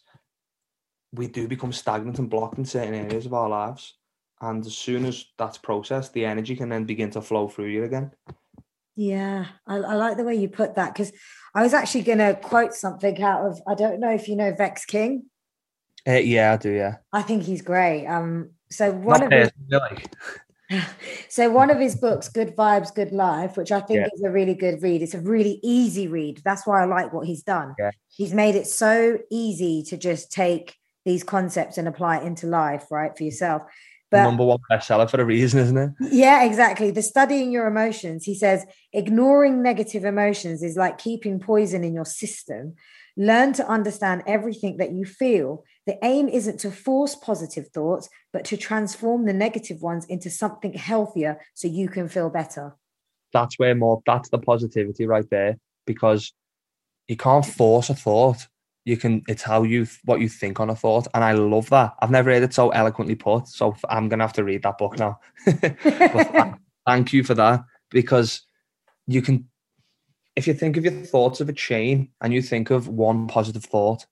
we do become stagnant and blocked in certain areas of our lives. And as soon as that's processed, the energy can then begin to flow through you again. Yeah, I, I like the way you put that because I was actually going to quote something out of, I don't know if you know Vex King. Uh, yeah, I do. Yeah. I think he's great. Um, so one Not of his, like. so one of his books, Good Vibes, Good Life, which I think yeah. is a really good read. It's a really easy read. That's why I like what he's done. Yeah. He's made it so easy to just take these concepts and apply it into life, right, for yourself. But, number one bestseller for a reason, isn't it? Yeah, exactly. The studying your emotions. He says ignoring negative emotions is like keeping poison in your system. Learn to understand everything that you feel. The aim isn't to force positive thoughts, but to transform the negative ones into something healthier so you can feel better. That's where more, that's the positivity right there, because you can't force a thought you can it's how you what you think on a thought and i love that. I've never heard it so eloquently put so i'm gonna have to read that book now. Thank you for that because you can if you think of your thoughts of a chain and you think of one positive thought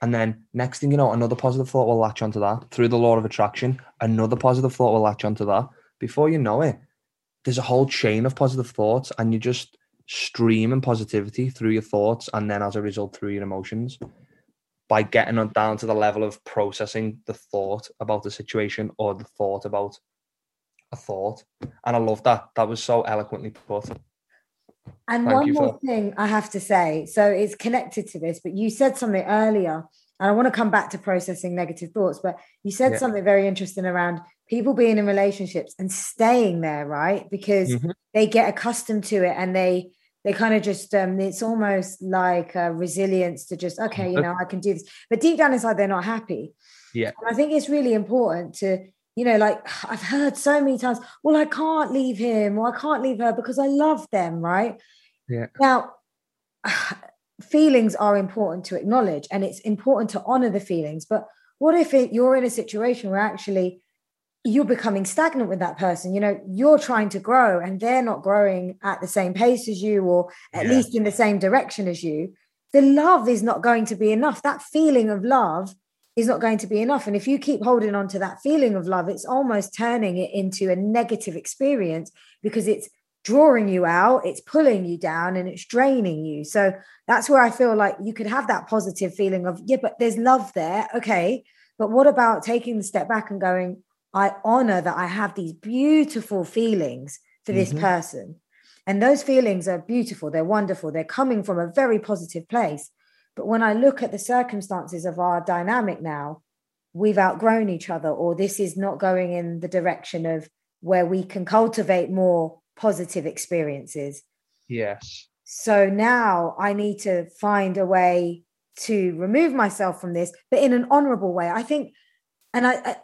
and then next thing you know another positive thought will latch onto that. Through the law of attraction another positive thought will latch onto that. Before you know it there's a whole chain of positive thoughts and you just streaming positivity through your thoughts and then as a result through your emotions by getting on down to the level of processing the thought about the situation or the thought about a thought. And i love that. That was so eloquently put. And Thank one more for... thing i have to say. So it's connected to this but you said something earlier and i want to come back to processing negative thoughts but you said yeah. something very interesting around people being in relationships and staying there right? Because mm-hmm. they get accustomed to it and they they kind of just um it's almost like a resilience to just okay you know i can do this. But deep down inside they're not happy. Yeah. And i think it's really important to you know like i've heard so many times well i can't leave him or i can't leave her because i love them right? Yeah. Now feelings are important to acknowledge and it's important to honor the feelings but what if it, you're in a situation where actually you're becoming stagnant with that person. You know you're trying to grow and they're not growing at the same pace as you or at yeah. least in the same direction as you. The love is not going to be enough. That feeling of love is not going to be enough. And if you keep holding on to that feeling of love it's almost turning it into a negative experience because it's drawing you out it's pulling you down and it's draining you. So that's where i feel like you could have that positive feeling of yeah but there's love there. Okay. But what about taking the step back and going I honor that I have these beautiful feelings for this mm-hmm. person. And those feelings are beautiful, they're wonderful, they're coming from a very positive place. But when I look at the circumstances of our dynamic now, we've outgrown each other, or this is not going in the direction of where we can cultivate more positive experiences. Yes. So now I need to find a way to remove myself from this, but in an honorable way. I think, and I, I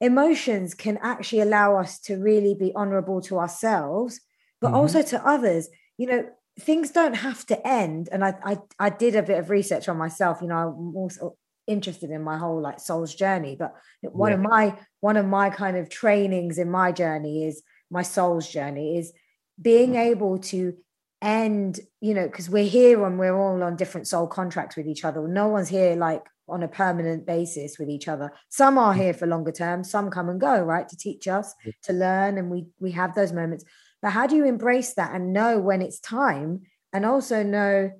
emotions can actually allow us to really be honorable to ourselves, but mm-hmm. also to others. You know, things don't have to end. And I, I, I did a bit of research on myself. You know, I'm also interested in my whole like soul's journey, but one yeah. of my one of my kind of trainings in my journey is my soul's journey is being able to end you know because we're here and we're all on different soul contracts with each other no one's here like on a permanent basis with each other. Some are mm. here for longer term some come and go right to teach us to learn and we we have those moments. But how do you embrace that and know when it's time and also know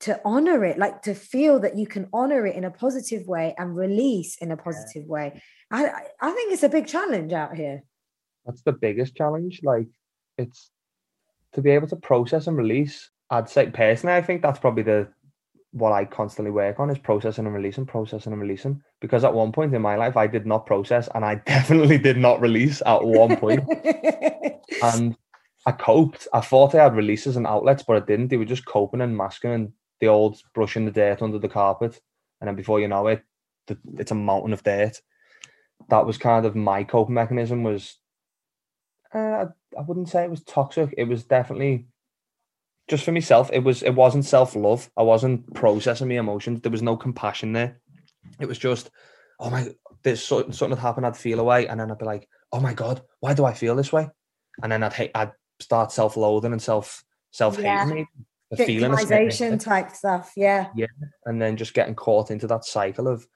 to honor it like to feel that you can honor it in a positive way and release in a positive way? I i think it's a big challenge out here. That's the biggest challenge like it's to be able to process and release, I'd say personally, I think that's probably the what I constantly work on is processing and releasing, processing and releasing. Because at one point in my life, I did not process and I definitely did not release at one point. and I coped. I thought I had releases and outlets, but I didn't. They were just coping and masking and the old brushing the dirt under the carpet. And then before you know it, it's a mountain of dirt. That was kind of my coping mechanism was uh, I wouldn't say it was toxic. It was definitely just for myself. It was it wasn't self love. I wasn't processing my emotions. There was no compassion there. It was just, oh my, there's something, something had happened. I'd feel away, and then I'd be like, oh my god, why do I feel this way? And then I'd hate, I'd start self loathing and self self hating. Yeah. Victimization type stuff, yeah. Yeah, and then just getting caught into that cycle of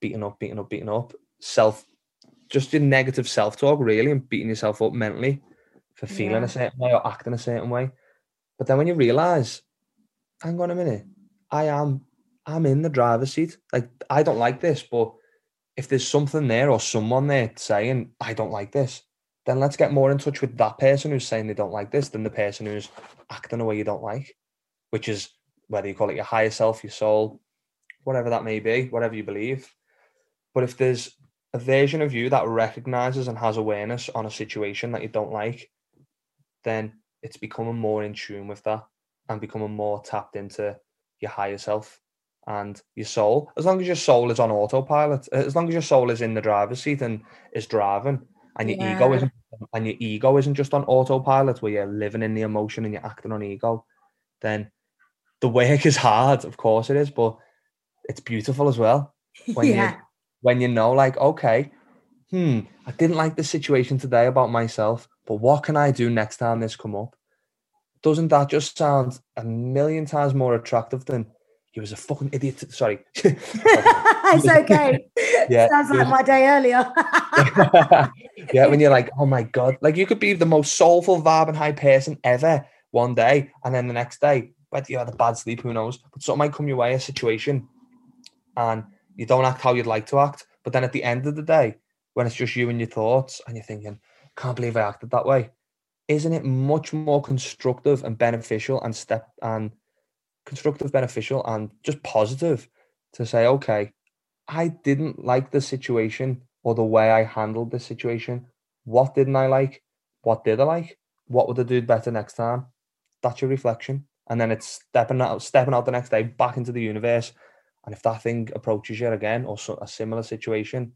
beating up, beating up, beating up, self, just in negative self talk, really, and beating yourself up mentally for feeling yeah. a certain way or acting a certain way. But then when you realize, hang on a minute, I am I'm in the driver's seat. Like I don't like this, but if there's something there or someone there saying I don't like this, then let's get more in touch with that person who's saying they don't like this than the person who's acting a way you don't like, which is whether you call it your higher self, your soul, whatever that may be, whatever you believe. But if there's a version of you that recognizes and has awareness on a situation that you don't like, then it's becoming more in tune with that and becoming more tapped into your higher self and your soul. As long as your soul is on autopilot, as long as your soul is in the driver's seat and is driving, and your yeah. ego isn't, and your ego isn't just on autopilot where you're living in the emotion and you're acting on ego, then the work is hard. Of course it is, but it's beautiful as well. When yeah. you when you know, like, okay, hmm, I didn't like the situation today about myself, but what can I do next time this come up? Doesn't that just sound a million times more attractive than he was a fucking idiot? Sorry. it's okay. Yeah. Sounds like my day earlier. yeah, when you're like, oh my God, like you could be the most soulful, vibe and high person ever one day, and then the next day, whether you had a bad sleep, who knows? But something might come your way, a situation, and you don't act how you'd like to act. But then at the end of the day, when it's just you and your thoughts and you're thinking, can't believe I acted that way. Isn't it much more constructive and beneficial and step and constructive, beneficial and just positive to say, okay, I didn't like the situation or the way I handled the situation. What didn't I like? What did I like? What would I do better next time? That's your reflection. And then it's stepping out, stepping out the next day back into the universe. And if that thing approaches you again or a similar situation,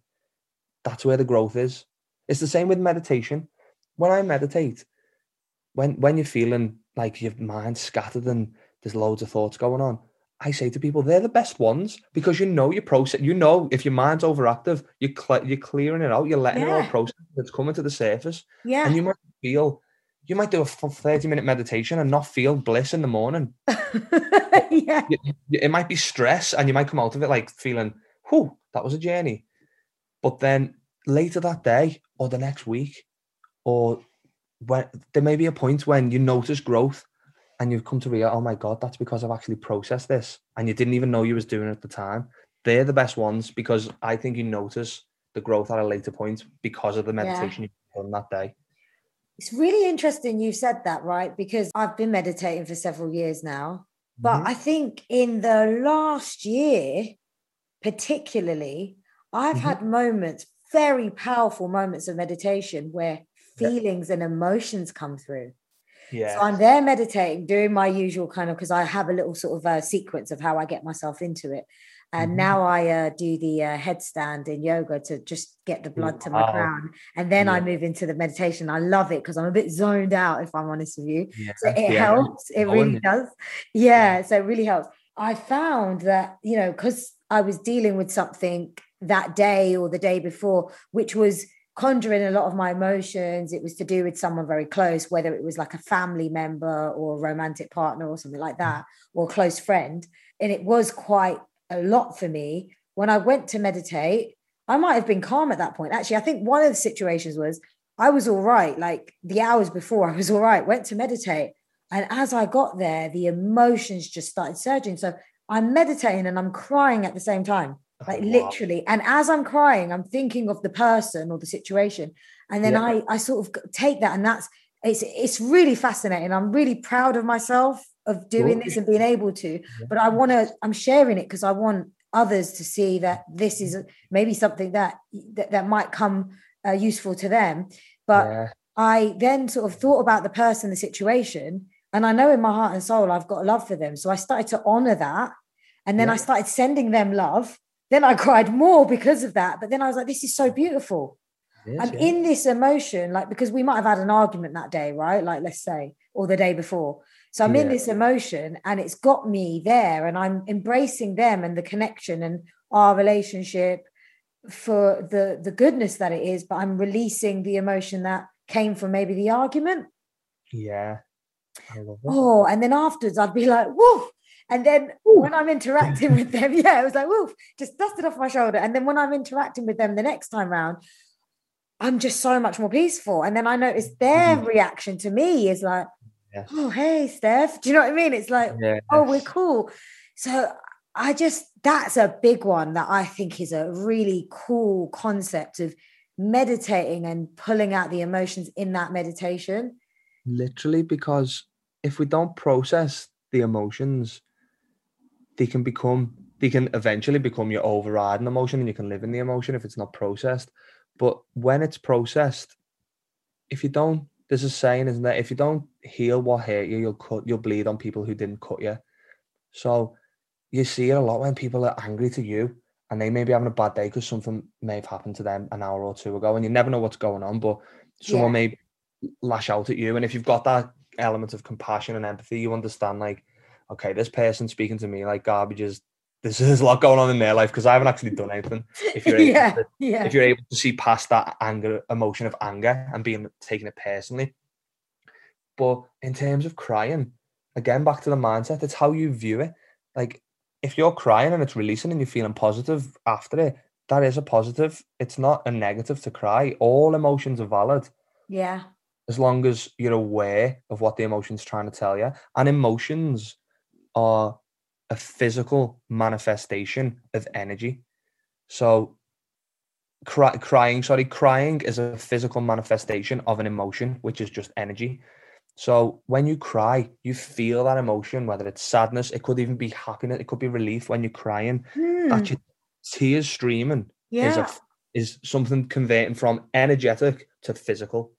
that's where the growth is. It's the same with meditation. When I meditate, when when you're feeling like your mind scattered and there's loads of thoughts going on, I say to people they're the best ones because you know your process. You know if your mind's overactive, you're cl- you're clearing it out. You're letting yeah. it all process. It's coming to the surface. Yeah, and you might feel. You might do a 30 minute meditation and not feel bliss in the morning. yeah. It, it might be stress and you might come out of it like feeling, whew, that was a journey. But then later that day or the next week, or when there may be a point when you notice growth and you've come to realize, oh my God, that's because I've actually processed this and you didn't even know you was doing it at the time. They're the best ones because I think you notice the growth at a later point because of the meditation yeah. you've done that day. It's really interesting you said that, right? Because I've been meditating for several years now. But mm-hmm. I think in the last year, particularly, I've mm-hmm. had moments, very powerful moments of meditation where feelings yeah. and emotions come through. Yeah. So I'm there meditating, doing my usual kind of because I have a little sort of uh, sequence of how I get myself into it. And Mhm. now I uh, do the uh, headstand in yoga to just get the blood to my Wow. crown. And then I move into the meditation. I love it because I'm a bit zoned out, if I'm honest with you. Yeah. So it yeah. helps. It really does. Yeah. So it really helps. I found that, you know, because I was dealing with something that day or the day before, which was conjuring a lot of my emotions. It was to do with someone very close, whether it was like a family member or a romantic partner or something like that, or a close friend. And it was quite a lot for me. When I went to meditate, I might have been calm at that point. Actually, I think one of the situations was I was all right. Like the hours before, I was all right, went to meditate. And as I got there, the emotions just started surging. So I'm meditating and I'm crying at the same time, like Wow. literally. And as I'm crying, I'm thinking of the person or the situation. And then Yeah. I, I sort of take that and that's, it's, it's really fascinating. I'm really proud of myself of doing this and being able to, but I want to, I'm sharing it because I want others to see that this is maybe something that, that, that might come uh, useful to them. But yeah. I then sort of thought about the person, the situation, and I know in my heart and soul I've got love for them. So I started to honor that. And then Yeah. I started sending them love. Then I cried more because of that. But then I was like, this is so beautiful. Yes, I'm yeah. in this emotion, like because we might have had an argument that day, right? Like, let's say, or the day before. So I'm in this emotion and it's got me there and I'm embracing them and the connection and our relationship for the the goodness that it is, but I'm releasing the emotion that came from maybe the argument. Yeah. Oh, and then afterwards I'd be like, woof. And then when I'm interacting with them, yeah, it was like, woof, just dusted off my shoulder. And then when I'm interacting with them the next time round, I'm just so much more peaceful. And then I notice their Mhm. reaction to me is like, Yes. oh, hey, Steph. Do you know what I mean? It's like, Yeah. oh, we're cool. So I just, that's a big one that I think is a really cool concept of meditating and pulling out the emotions in that meditation. Literally, because if we don't process the emotions, they can become they can eventually become your overriding emotion and you can live in the emotion if it's not processed. But when it's processed, if you don't, there's a saying, isn't there? If you don't heal what hurt you, you'll cut you'll bleed on people who didn't cut you. So you see it a lot when people are angry to you and they may be having a bad day because something may have happened to them an hour or two ago and you never know what's going on, but someone may lash out at you. And if you've got that element of compassion and empathy, you understand like, okay, this person speaking to me like garbage is this is a lot going on in their life because I haven't actually done anything. If you're able yeah, to, yeah. if you're able to see past that anger, emotion of anger and being taking it personally. But in terms of crying, again back to the mindset, it's how you view it. Like if you're crying and it's releasing and you're feeling positive after it, that is a positive. It's not a negative to cry. All emotions are valid yeah. as long as you're aware of what the emotion's trying to tell you. And emotions are a physical manifestation of energy. So cry, crying, sorry, crying is a physical manifestation of an emotion, which is just energy. So when you cry, you feel that emotion, whether it's sadness, it could even be happiness, it could be relief when you're crying. Hmm, That your tears streaming is a is something converting from energetic to physical.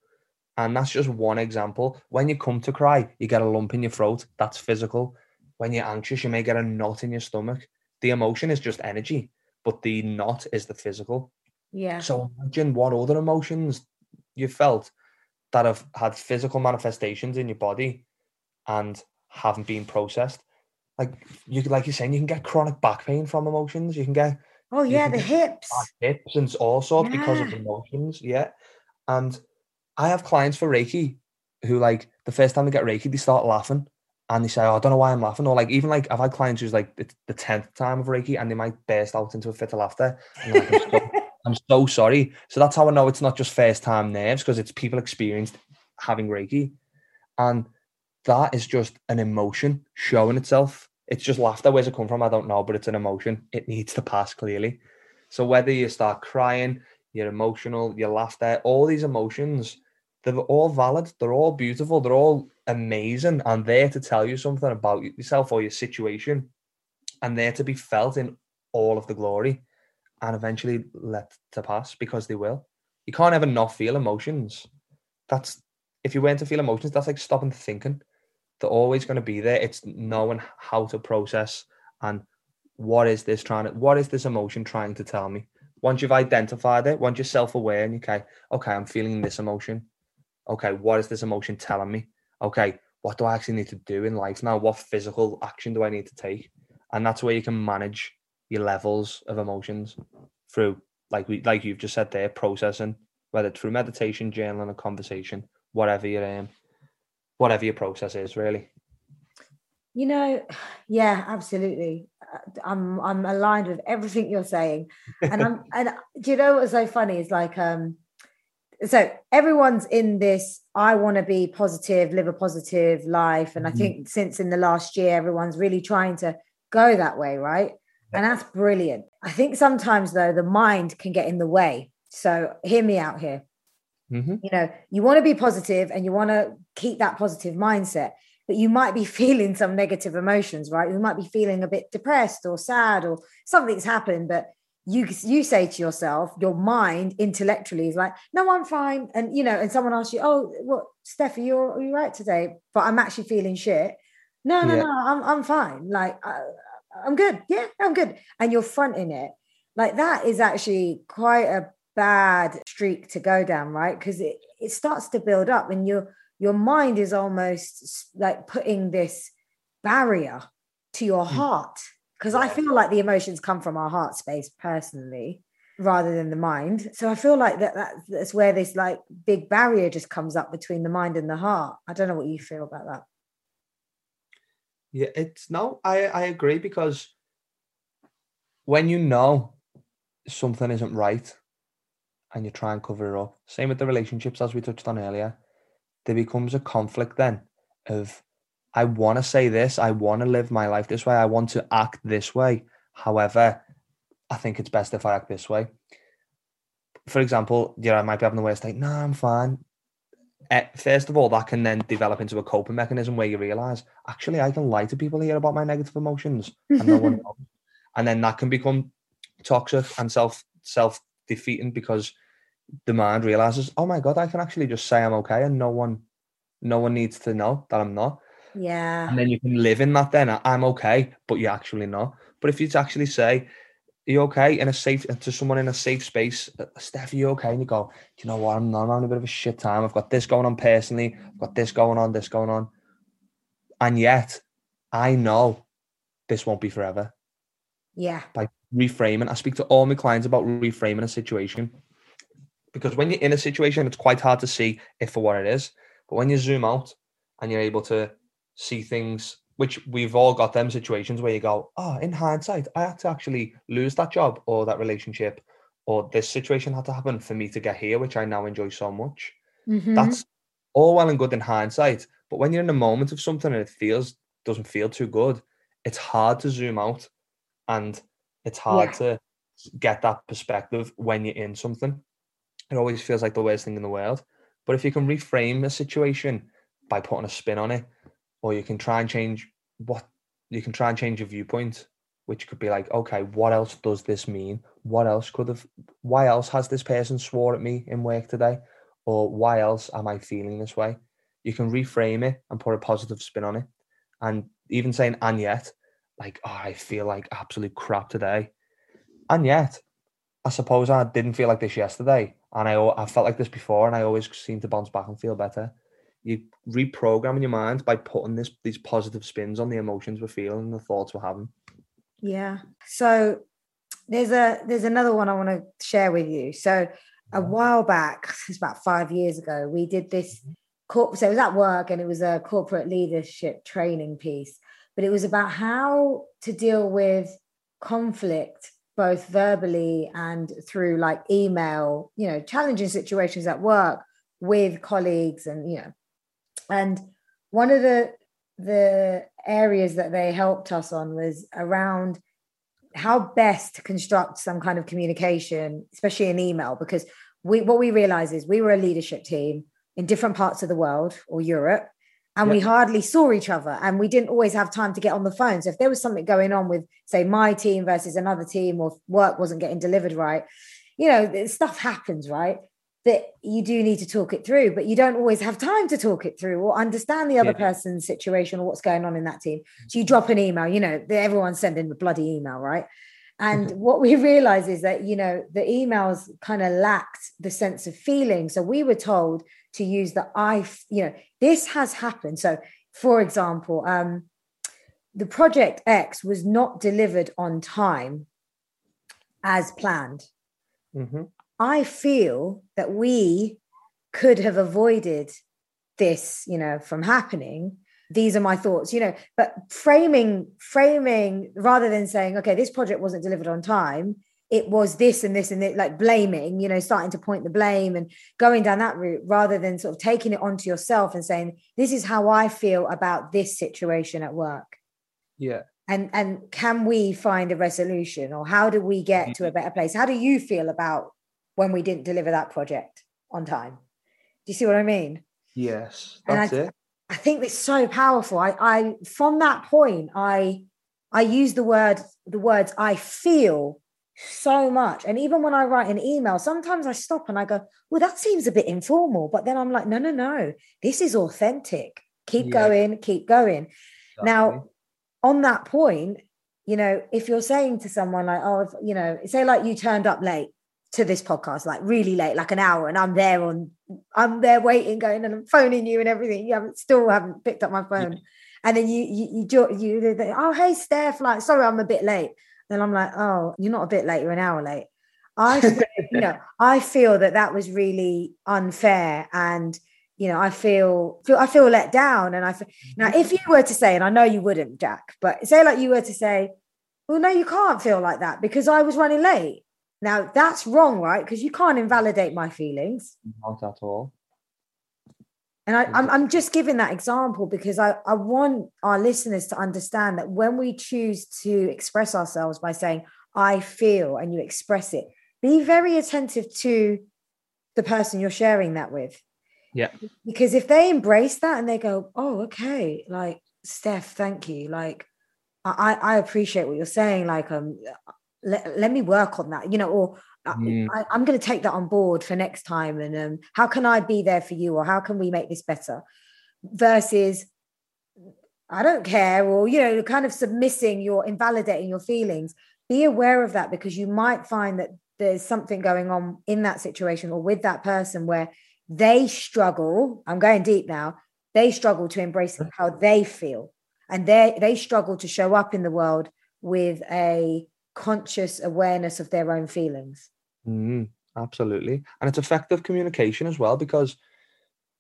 And that's just one example. When you come to cry, you get a lump in your throat. That's physical. When you're anxious, you may get a knot in your stomach. The emotion is just energy, but the knot is the physical. Yeah. So imagine what other emotions you felt that have had physical manifestations in your body and haven't been processed. Like you like you're saying, you can get chronic back pain from emotions. You can get Oh yeah, the hips. hips and all sorts because of Yeah. emotions. Yeah. And I have clients for Reiki who like the first time they get Reiki, they start laughing and they say, Oh, I don't know why I'm laughing. Or like even like I've had clients who's like it's the tenth time of Reiki and they might burst out into a fit of laughter. And like, I'm, so, I'm so sorry. So that's how I know it's not just first time nerves because it's people experienced having Reiki. And that is just an emotion showing itself. It's just laughter. Where's it come from? I don't know, but it's an emotion. It needs to pass clearly. So whether you start crying, you're emotional, you laughter, all these emotions, they're all valid. They're all beautiful. They're all amazing and there to tell you something about yourself or your situation and there to be felt in all of the glory and eventually let to pass because they will. You can't ever not feel emotions. That's if you weren't to feel emotions, that's like stopping thinking. They're always going to be there. It's knowing how to process and what is this trying to, what is this emotion trying to tell me? Once you've identified it, once you're self-aware and you okay, okay, I'm feeling this emotion. Okay, what is this emotion telling me? Okay, what do I actually need to do in life now? What physical action do I need to take? And that's where you can manage your levels of emotions through, like we, like you've just said there, processing, whether through meditation, journaling, a conversation, whatever your um, whatever your process is, really. You know, yeah, absolutely. Uh, I'm I'm aligned with everything you're saying, and I'm and do you know what's so funny? Is like um, so everyone's in this. I want to be positive, live a positive life, and mm-hmm. I think since in the last year, everyone's really trying to go that way, right? And that's brilliant. I think sometimes though the mind can get in the way. So hear me out here. Mm-hmm. You know, you want to be positive and you want to keep that positive mindset, but you might be feeling some negative emotions, right? You might be feeling a bit depressed or sad or something's happened, but you you say to yourself, your mind intellectually is like, no, I'm fine. And you know, and someone asks you, oh, what, Steffi, you're you right today, but I'm actually feeling shit. No, no, yeah. no, I'm I'm fine. Like I, I'm good. Yeah, I'm good. And you're fronting it. Like that is actually quite a bad streak to go down, right? Because it, it starts to build up and your your mind is almost like putting this barrier to your hmm. heart. Because I feel like the emotions come from our heart space personally rather than the mind. So I feel like that, that that's where this like big barrier just comes up between the mind and the heart. I don't know what you feel about that. Yeah, it's no, I, I agree because when you know something isn't right and you try and cover it up, same with the relationships as we touched on earlier, there becomes a conflict then of I want to say this, I want to live my life this way, I want to act this way. However, I think it's best if I act this way. For example, yeah, I might be having the worst day. No, I'm fine uh, first of all, that can then develop into a coping mechanism where you realize, actually, I can lie to people here about my negative emotions, and no one knows. And then that can become toxic and self self defeating because the mind realizes, oh my god, I can actually just say I'm okay, and no one, no one needs to know that I'm not. Yeah. And then you can live in that. Then. I'm okay, but you're actually not. But if you actually say, are you okay in a safe to someone in a safe space uh, steph are you okay? And you go you know what? I'm not having a bit of a shit time. I've got this going on personally. I've got this going on this going on. And yet i know this won't be forever. Yeah. By reframing i speak to all my clients about reframing a situation. Because when you're in a situation it's quite hard to see it for what it is. But when you zoom out and you're able to see things which we've all got them situations where you go, oh, in hindsight, I had to actually lose that job or that relationship, or this situation had to happen for me to get here, which I now enjoy so much. Mm-hmm. That's all well and good in hindsight. But when you're in a moment of something and it feels doesn't feel too good, it's hard to zoom out and it's hard yeah. to get that perspective when you're in something. It always feels like the worst thing in the world. But if you can reframe a situation by putting a spin on it, or you can try and change what you can try and change your viewpoint which could be like okay what else does this mean? What else could have why else has this person swore at me in work today? Or why else am i feeling this way? You can reframe it and put a positive spin on it. And even saying and yet like oh i feel like absolute crap today. And yet i suppose i didn't feel like this yesterday and i i felt like this before and i always seem to bounce back and feel better you reprogramming your mind by putting this these positive spins on the emotions we're feeling and the thoughts we're having. Yeah. So there's a there's another one I want to share with you. So a while back, it's about five years ago, we did this corp so it was at work and it was a corporate leadership training piece, but it was about how to deal with conflict both verbally and through like email, you know, challenging situations at work with colleagues and you know and one of the the areas that they helped us on was around how best to construct some kind of communication, especially in email, because we what we realized is we were a leadership team in different parts of the world or Europe, and yep. we hardly saw each other, and we didn't always have time to get on the phone. So if there was something going on with, say, my team versus another team, or work wasn't getting delivered right, you know, stuff happens, right? That you do need to talk it through, but you don't always have time to talk it through or understand the other yeah. person's situation or what's going on in that team. So you drop an email, you know, everyone's sending the bloody email, right? And what we realize is that, you know, the emails kind of lacked the sense of feeling. So we were told to use the I, you know, this has happened. So, for example, um, the project X was not delivered on time as planned. Mm-hmm. I feel that we could have avoided this, you know, from happening. These are my thoughts, you know, but framing, framing rather than saying, okay, this project wasn't delivered on time, it was this and this and this, like blaming, you know, starting to point the blame and going down that route rather than sort of taking it onto yourself and saying, this is how I feel about this situation at work. Yeah. And and can we find a resolution or how do we get to a mm-hmm. better place? How do you feel about when we didn't deliver that project on time? Do you see what I mean? Yes, that's I, it. I think it's so powerful. I, I from that point, I I use the word the words I feel so much. And even when I write an email, sometimes I stop and I go, well, that seems a bit informal. But then I'm like, no, no, no, this is authentic. Keep yeah. going, keep going. Exactly. Now, on that point, you know, if you're saying to someone like, oh, if, you know, say like you turned up late to this podcast, like really late, like an hour, and I'm there on, I'm there waiting, going and I'm phoning you and everything. You haven't still haven't picked up my phone. Yeah. And then you, you, you, you, you, oh, hey, Steph, like, sorry, I'm a bit late. Then I'm like, oh, you're not a bit late, you're an hour late. I, you know, I feel that that was really unfair, and you know, I feel, feel I feel let down, and I feel, mm-hmm. now if you were to say, and I know you wouldn't, Jack, but say like you were to say, well, no, you can't feel like that because I was running late. Now that's wrong, right? Because you can't invalidate my feelings. Not at all. And I, am I'm, I'm just giving that example because I, I want our listeners to understand that when we choose to express ourselves by saying, I feel, and you express it, be very attentive to the person you're sharing that with. Yeah. Because if they embrace that and they go, oh, okay, like, Steph, thank you. Like, I, I appreciate what you're saying. Like, um, let, let me work on that, you know, or Mm. I, am going to take that on board for next time. And um, how can I be there for you, or how can we make this better? Versus, I don't care, or you know, kind of submissing your invalidating your feelings. Be aware of that because you might find that there's something going on in that situation or with that person where they struggle. I'm going deep now. They struggle to embrace how they feel, and they they struggle to show up in the world with a conscious awareness of their own feelings. Mm, absolutely. And it's effective communication as well, because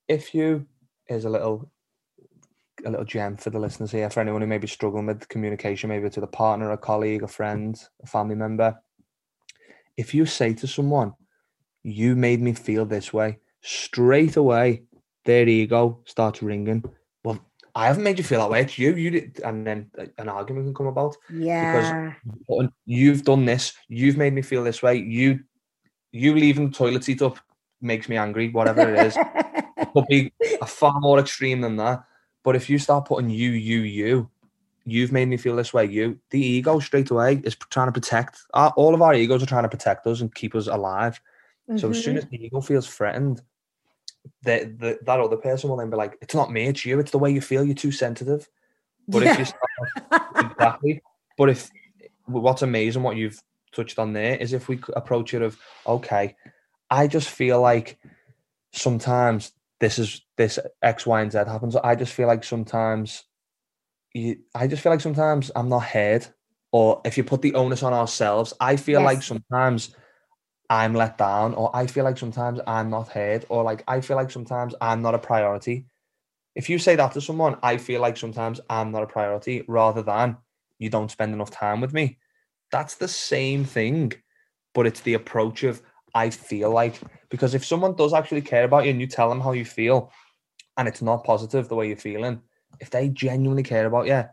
if you, is a little a little gem for the listeners here, for anyone who may be struggling with communication, maybe to the partner, a colleague, a friend, a family member. If you say to someone, you made me feel this way, straight away, their ego starts ringing. I haven't made you feel that way. It's you. You did, and then an argument can come about. Yeah. Because you've done this. You've made me feel this way. You you leaving the toilet seat up makes me angry, whatever it is. it could be a far more extreme than that. But if you start putting you, you, you, you've made me feel this way, you, the ego straight away is trying to protect. Our, all of our egos are trying to protect us and keep us alive. Mm-hmm. So as soon as mm-hmm. the ego feels threatened, the, that other person will then be like, it's not me, it's you. It's the way you feel. You're too sensitive. But yeah. if you exactly. But if what's amazing, what you've touched on there is if we approach it of okay, I just feel like sometimes this is this X, Y, and Z happens. I just feel like sometimes you, I just feel like sometimes I'm not heard. Or if you put the onus on ourselves, I feel yes. like sometimes I'm let down, or I feel like sometimes I'm not heard, or like I feel like sometimes I'm not a priority. If you say that to someone, I feel like sometimes I'm not a priority rather than you don't spend enough time with me. That's the same thing, but it's the approach of I feel like because if someone does actually care about you and you tell them how you feel and it's not positive the way you're feeling, if they genuinely care about you,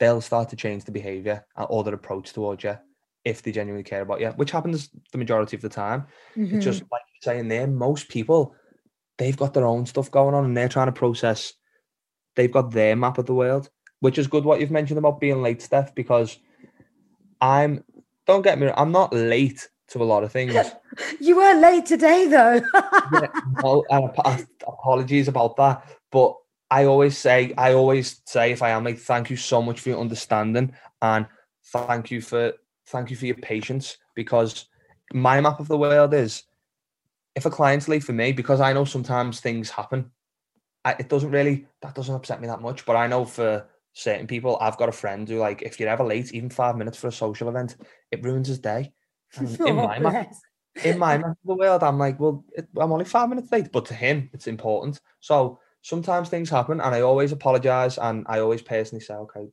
they'll start to change the behavior or their approach towards you if they genuinely care about you, which happens the majority of the time. Mm-hmm. It's just like you're saying there, most people, they've got their own stuff going on and they're trying to process, they've got their map of the world, which is good what you've mentioned about being late, Steph, because I'm don't get me I'm not late to a lot of things. you were late today, though. yeah, well, apologies about that, but I always say, I always say, if I am like, thank you so much for your understanding and thank you for thank you for your patience because my map of the world is if a client's late for me because I know sometimes things happen. I, it doesn't really that doesn't upset me that much, but I know for certain people, I've got a friend who like if you're ever late, even five minutes for a social event, it ruins his day. Oh, in my map, in my map of the world, I'm like, well, it, I'm only five minutes late, but to him, it's important. So sometimes things happen, and I always apologize, and I always personally say, okay,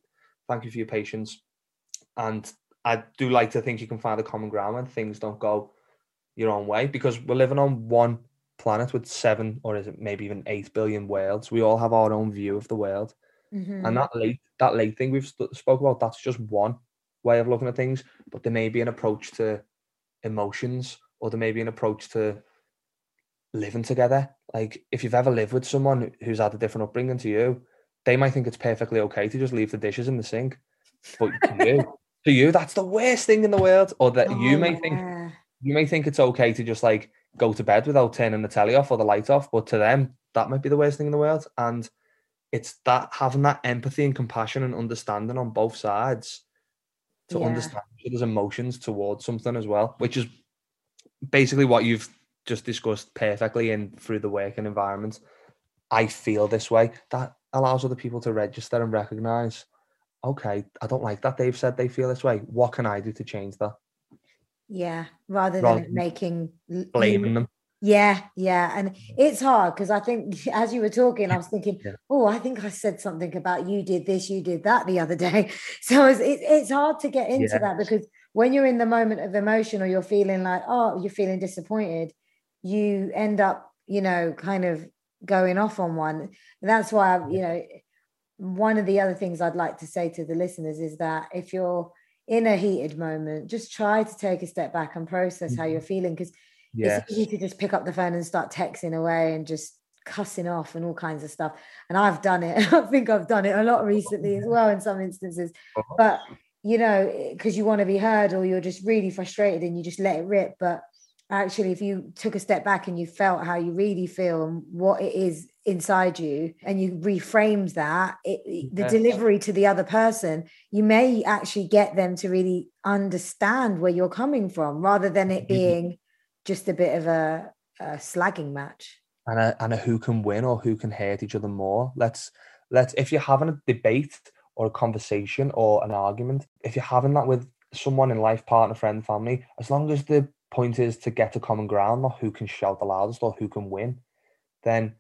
thank you for your patience, and I do like to think you can find a common ground when things don't go your own way because we're living on one planet with seven or is it maybe even eight billion worlds. We all have our own view of the world, mm-hmm. and that late that late thing we've st- spoke about that's just one way of looking at things. But there may be an approach to emotions, or there may be an approach to living together. Like if you've ever lived with someone who's had a different upbringing to you, they might think it's perfectly okay to just leave the dishes in the sink, but you, to you, that's the worst thing in the world. Or that oh, you may yeah. think you may think it's okay to just like go to bed without turning the telly off or the light off, but to them, that might be the worst thing in the world. And it's that having that empathy and compassion and understanding on both sides to yeah. understand each other's emotions towards something as well, which is basically what you've just discussed perfectly in through the working environment. I feel this way. That allows other people to register and recognize, okay, I don't like that they've said they feel this way. What can I do to change that? Yeah, rather than rather making blaming them. Yeah, yeah, and mm. it's hard because I think as you were talking, I was thinking, yeah. oh, I think I said something about you did this, you did that the other day. So it's it's, hard to get into that because when you're in the moment of emotion or you're feeling like, oh, you're feeling disappointed, you end up, you know, kind of going off on one. And that's why, I, you know, one of the other things I'd like to say to the listeners is that if you're in a heated moment, just try to take a step back and process how mm-hmm. you're feeling because yes. it's easy to just pick up the phone and start texting away and just cussing off and all kinds of stuff. And I've done it. I think I've done it a lot recently as well in some instances. But you know, because you want to be heard or you're just really frustrated and you just let it rip. But actually, if you took a step back and you felt how you really feel and what it is inside you and you reframes that it, the delivery to the other person you may actually get them to really understand where you're coming from rather than it mm-hmm. being just a bit of a, a slagging match. And a, and a who can win or who can hurt each other more. Let's let's if you're having a debate or a conversation or an argument if you're having that with someone in life partner friend family as long as the point is to get to common ground or who can shout the loudest or who can win then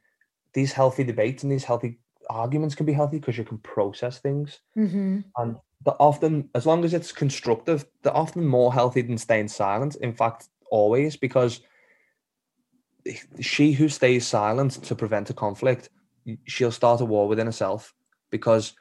these healthy debates and these healthy arguments can be healthy because you can process things. Mm-hmm. And they're often, as long as it's constructive, they're often more healthy than staying silent. In fact, always, because she who stays silent to prevent a conflict, she'll start a war within herself because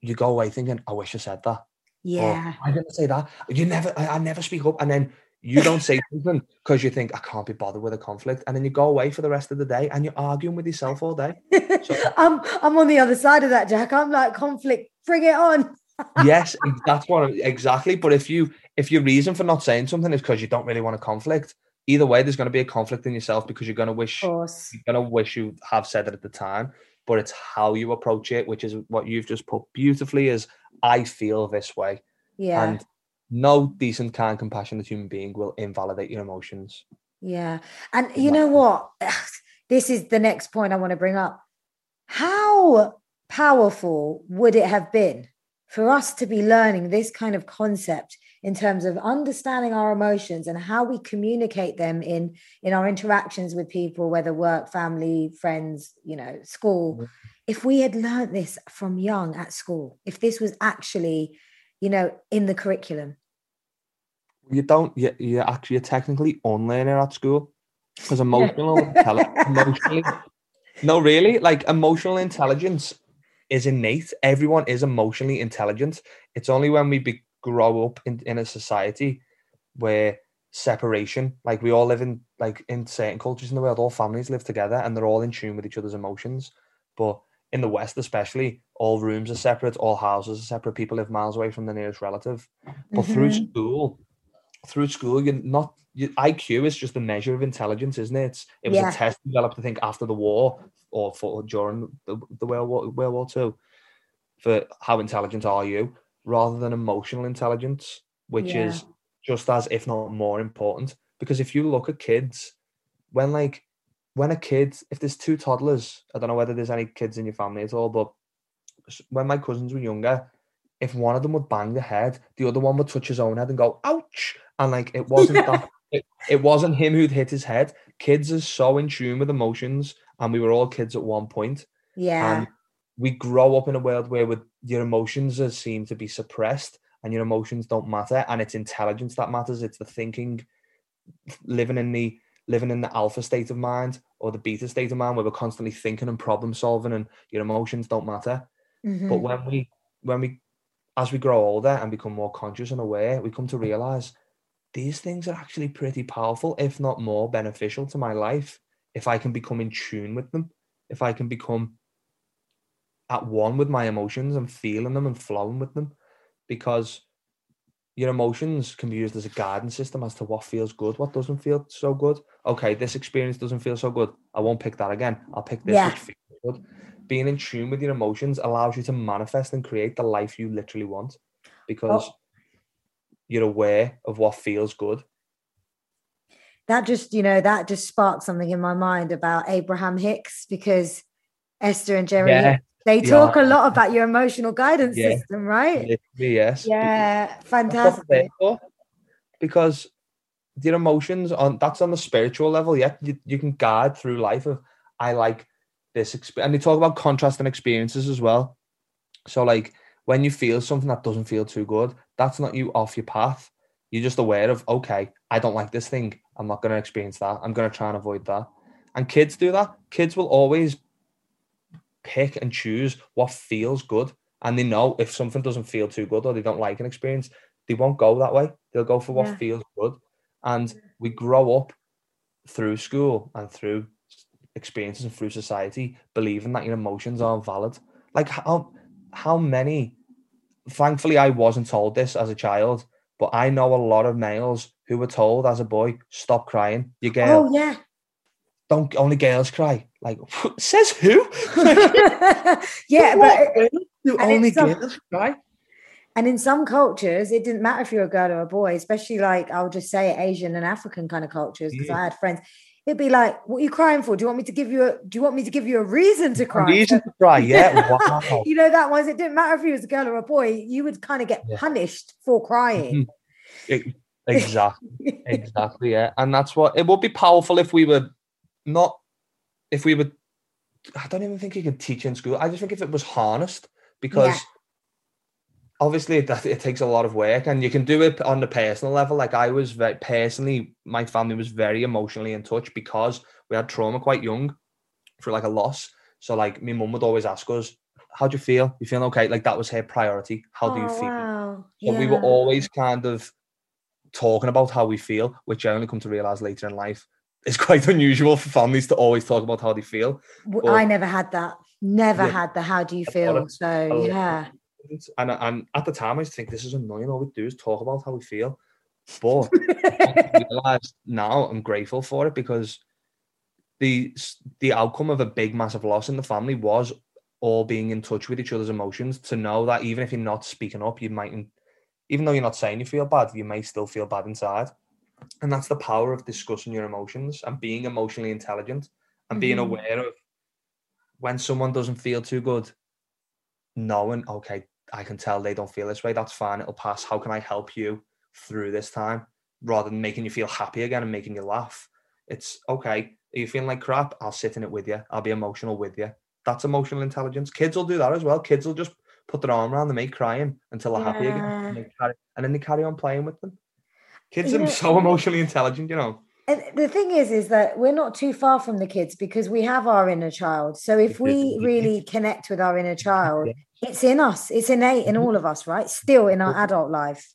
you go away thinking, I wish I said that. Yeah. Or, I didn't say that. You never, I, I never speak up. And then you don't say something because you think I can't be bothered with a conflict, and then you go away for the rest of the day and you're arguing with yourself all day. So, I'm I'm on the other side of that, Jack. I'm like conflict, bring it on. yes, that's what exactly. But if you if your reason for not saying something is because you don't really want a conflict, either way, there's going to be a conflict in yourself because you're going to wish you're going to wish you have said it at the time. But it's how you approach it, which is what you've just put beautifully. Is I feel this way, yeah, and no decent, kind, compassionate human being will invalidate your emotions. Yeah. And you know what? This is the next point I want to bring up. How powerful would it have been for us to be learning this kind of concept in terms of understanding our emotions and how we communicate them in in our interactions with people whether work family friends you know school if we had learned this from young at school if this was actually you know in the curriculum you don't. You, you actually you're technically unlearning at school because emotional, emotionally. No, really, like emotional intelligence is innate. Everyone is emotionally intelligent. It's only when we be, grow up in, in a society where separation, like we all live in, like in certain cultures in the world, all families live together and they're all in tune with each other's emotions. But in the West, especially, all rooms are separate, all houses are separate. People live miles away from the nearest relative. But mm-hmm. through school, through school, you're not you, IQ is just a measure of intelligence, isn't it? It's, it was Yeah. a test developed, I think, after the war or for during the, the World War World War Two for how intelligent are you, rather than emotional intelligence, which Yeah. is just as if not more important. Because if you look at kids, when like when a kid, if there's two toddlers, I don't know whether there's any kids in your family at all, but when my cousins were younger, if one of them would bang the head, the other one would touch his own head and go, ouch. And like it wasn't that it, it wasn't him who'd hit his head. Kids are so in tune with emotions, and we were all kids at one point. Yeah. And we grow up in a world where with your emotions are seem to be suppressed and your emotions don't matter, and it's intelligence that matters. It's the thinking, living in the living in the alpha state of mind or the beta state of mind where we're constantly thinking and problem solving and your emotions don't matter. Mhm. But when we when we as we grow older and become more conscious and aware, we come to realize these things are actually pretty powerful, if not more beneficial to my life, if I can become in tune with them, if I can become at one with my emotions and feeling them and flowing with them. Because your emotions can be used as a guidance system as to what feels good, what doesn't feel so good. Okay, this experience doesn't feel so good. I won't pick that again. I'll pick this Yeah. which feels good. Being in tune with your emotions allows you to manifest and create the life you literally want because you're aware of what feels good. that just you know that just sparked something in my mind about abraham hicks because esther and jerry Yeah, they yeah. talk a lot about your emotional guidance Yeah. system right literally, yes. yeah fantastic. Because your emotions on that's on the spiritual level. Yeah, you, you can guide through life of I like this experience, and they talk about contrasting experiences as well. So like when you feel something that doesn't feel too good, that's not you off your path. You're just aware of okay, I don't like this thing. I'm not going to experience that. I'm going to try and avoid that. And kids do that. Kids will always pick and choose what feels good. And they know if something doesn't feel too good or they don't like an experience, they won't go that way. They'll go for what Yeah. feels good. And we grow up through school and through experiences and through society believing that your emotions aren't valid. Like how how many thankfully I wasn't told this as a child, but I know a lot of males who were told as a boy, stop crying. You girl, oh yeah don't only girls cry. Like says who? yeah but do only some- girls cry? and in some cultures it didn't matter if you're a girl or a boy especially like i'll just say asian and african kind of cultures because Mm. i had friends it'd be like what are you crying for do you want me to give you a do you want me to give you a reason to cry Reason to cry, yeah. Wow. you know that was it didn't matter if he was a girl or a boy you would kind of get Yeah. punished for crying mm-hmm. E- exactly. exactly yeah and that's what it would be powerful if we were not if we would i don't even think you could teach in school i just think if it was harnessed because Yeah. Obviously that it takes a lot of work and you can do it on the personal level like i was very personally my family was very emotionally in touch because we had trauma quite young for like a loss so like my mum would always ask us how do you feel you feeling okay like that was her priority how do you Oh, feel wow. so we were always kind of talking about how we feel, which I only come to realize later in life is quite unusual for families to always talk about how they feel. Well, I never had that. Never Yeah. had the how do you feel? So yeah. And and at the time, I think this is annoying. All we do is talk about how we feel. But I now I'm grateful for it because the the outcome of a big massive loss in the family was all being in touch with each other's emotions to know that even if you're not speaking up you mightn't, even though you're not saying you feel bad you may still feel bad inside and that's the power of discussing your emotions and being emotionally intelligent and being Mhm. aware of when someone doesn't feel too good knowing okay i can tell they don't feel this way that's fine it'll pass. How can i help you through this time? Rather than making you feel happy again and making you laugh. It's okay are you feeling like crap? I'll sit in it with you i'll be emotional with you that's emotional intelligence. Kids will do that as well. Kids will just put their arm around the mate crying until they're happy again and, carry, and then they carry on playing with them. Kids You are so emotionally intelligent you know. And the thing is, is that we're not too far from the kids because we have our inner child. So if we really connect with our inner child, it's in us. It's innate in Mhm. all of us, right? Still in our adult life.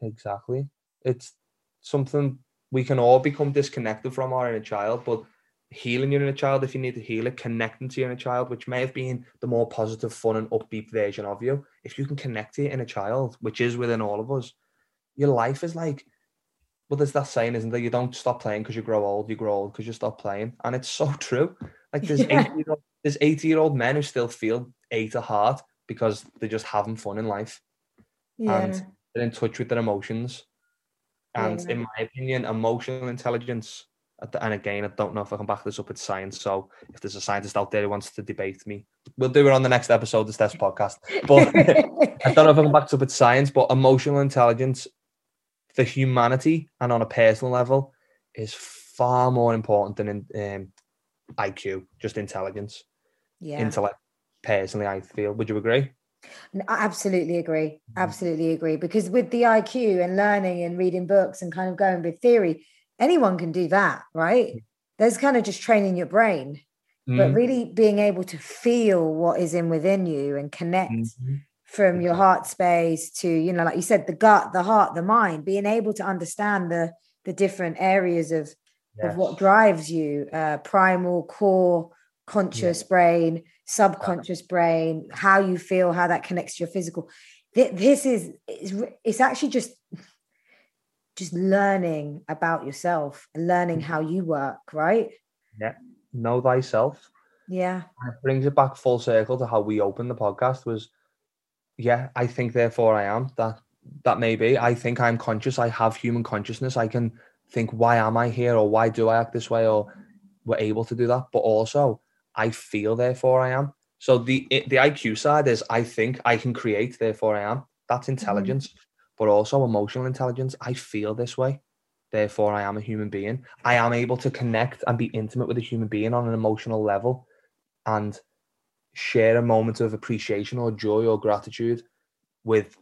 Exactly. It's something we can all become disconnected from our inner child, but healing your inner child if you need to heal it, connecting to your inner child, which may have been the more positive, fun, and upbeat version of you. If you can connect to your inner child, which is within all of us, your life is like well, there's that saying, isn't there? You don't stop playing because you grow old. You grow old because you stop playing, and it's so true. Like there's Yeah. 80 year old, there's 80 year old men who still feel eight at heart because they're just having fun in life. Yeah. And they're in touch with their emotions. And Yeah. in my opinion, emotional intelligence, the- and again, I don't know if I can back this up with science. So if there's a scientist out there who wants to debate me, we'll do it on the next episode of this test podcast. But I don't know if I can back this up with science, but emotional intelligence for humanity and on a personal level is far more important than in, um, IQ, just intelligence, yeah. intellect. Personally, I feel. Would you agree? I absolutely agree. Mhm. Absolutely agree. Because with the IQ and learning and reading books and kind of going with theory, anyone can do that, right? There's kind of just training your brain, but Mm, really being able to feel what is in within you and connect mhm. from your heart space to, you know, like you said, the gut, the heart, the mind, being able to understand the the different areas of of what drives you uh, primal core conscious brain subconscious brain how you feel how that connects to your physical. This is it's, it's actually just just learning about yourself and learning mm-hmm. how you work right? Yeah, Know thyself. yeah. And it brings it back full circle to how we opened the podcast was yeah i think therefore i am. That that may be. I think i'm conscious. I have human consciousness. I can think why am i here or why do i act this way or we're able to do that? But also i feel therefore i am. So the the iq side is i think i can create therefore i am. That's mm-hmm. intelligence but also emotional intelligence. I feel this way. Therefore i am a human being. I am able to connect and be intimate with a human being on an emotional level and share a moment of appreciation or joy or gratitude with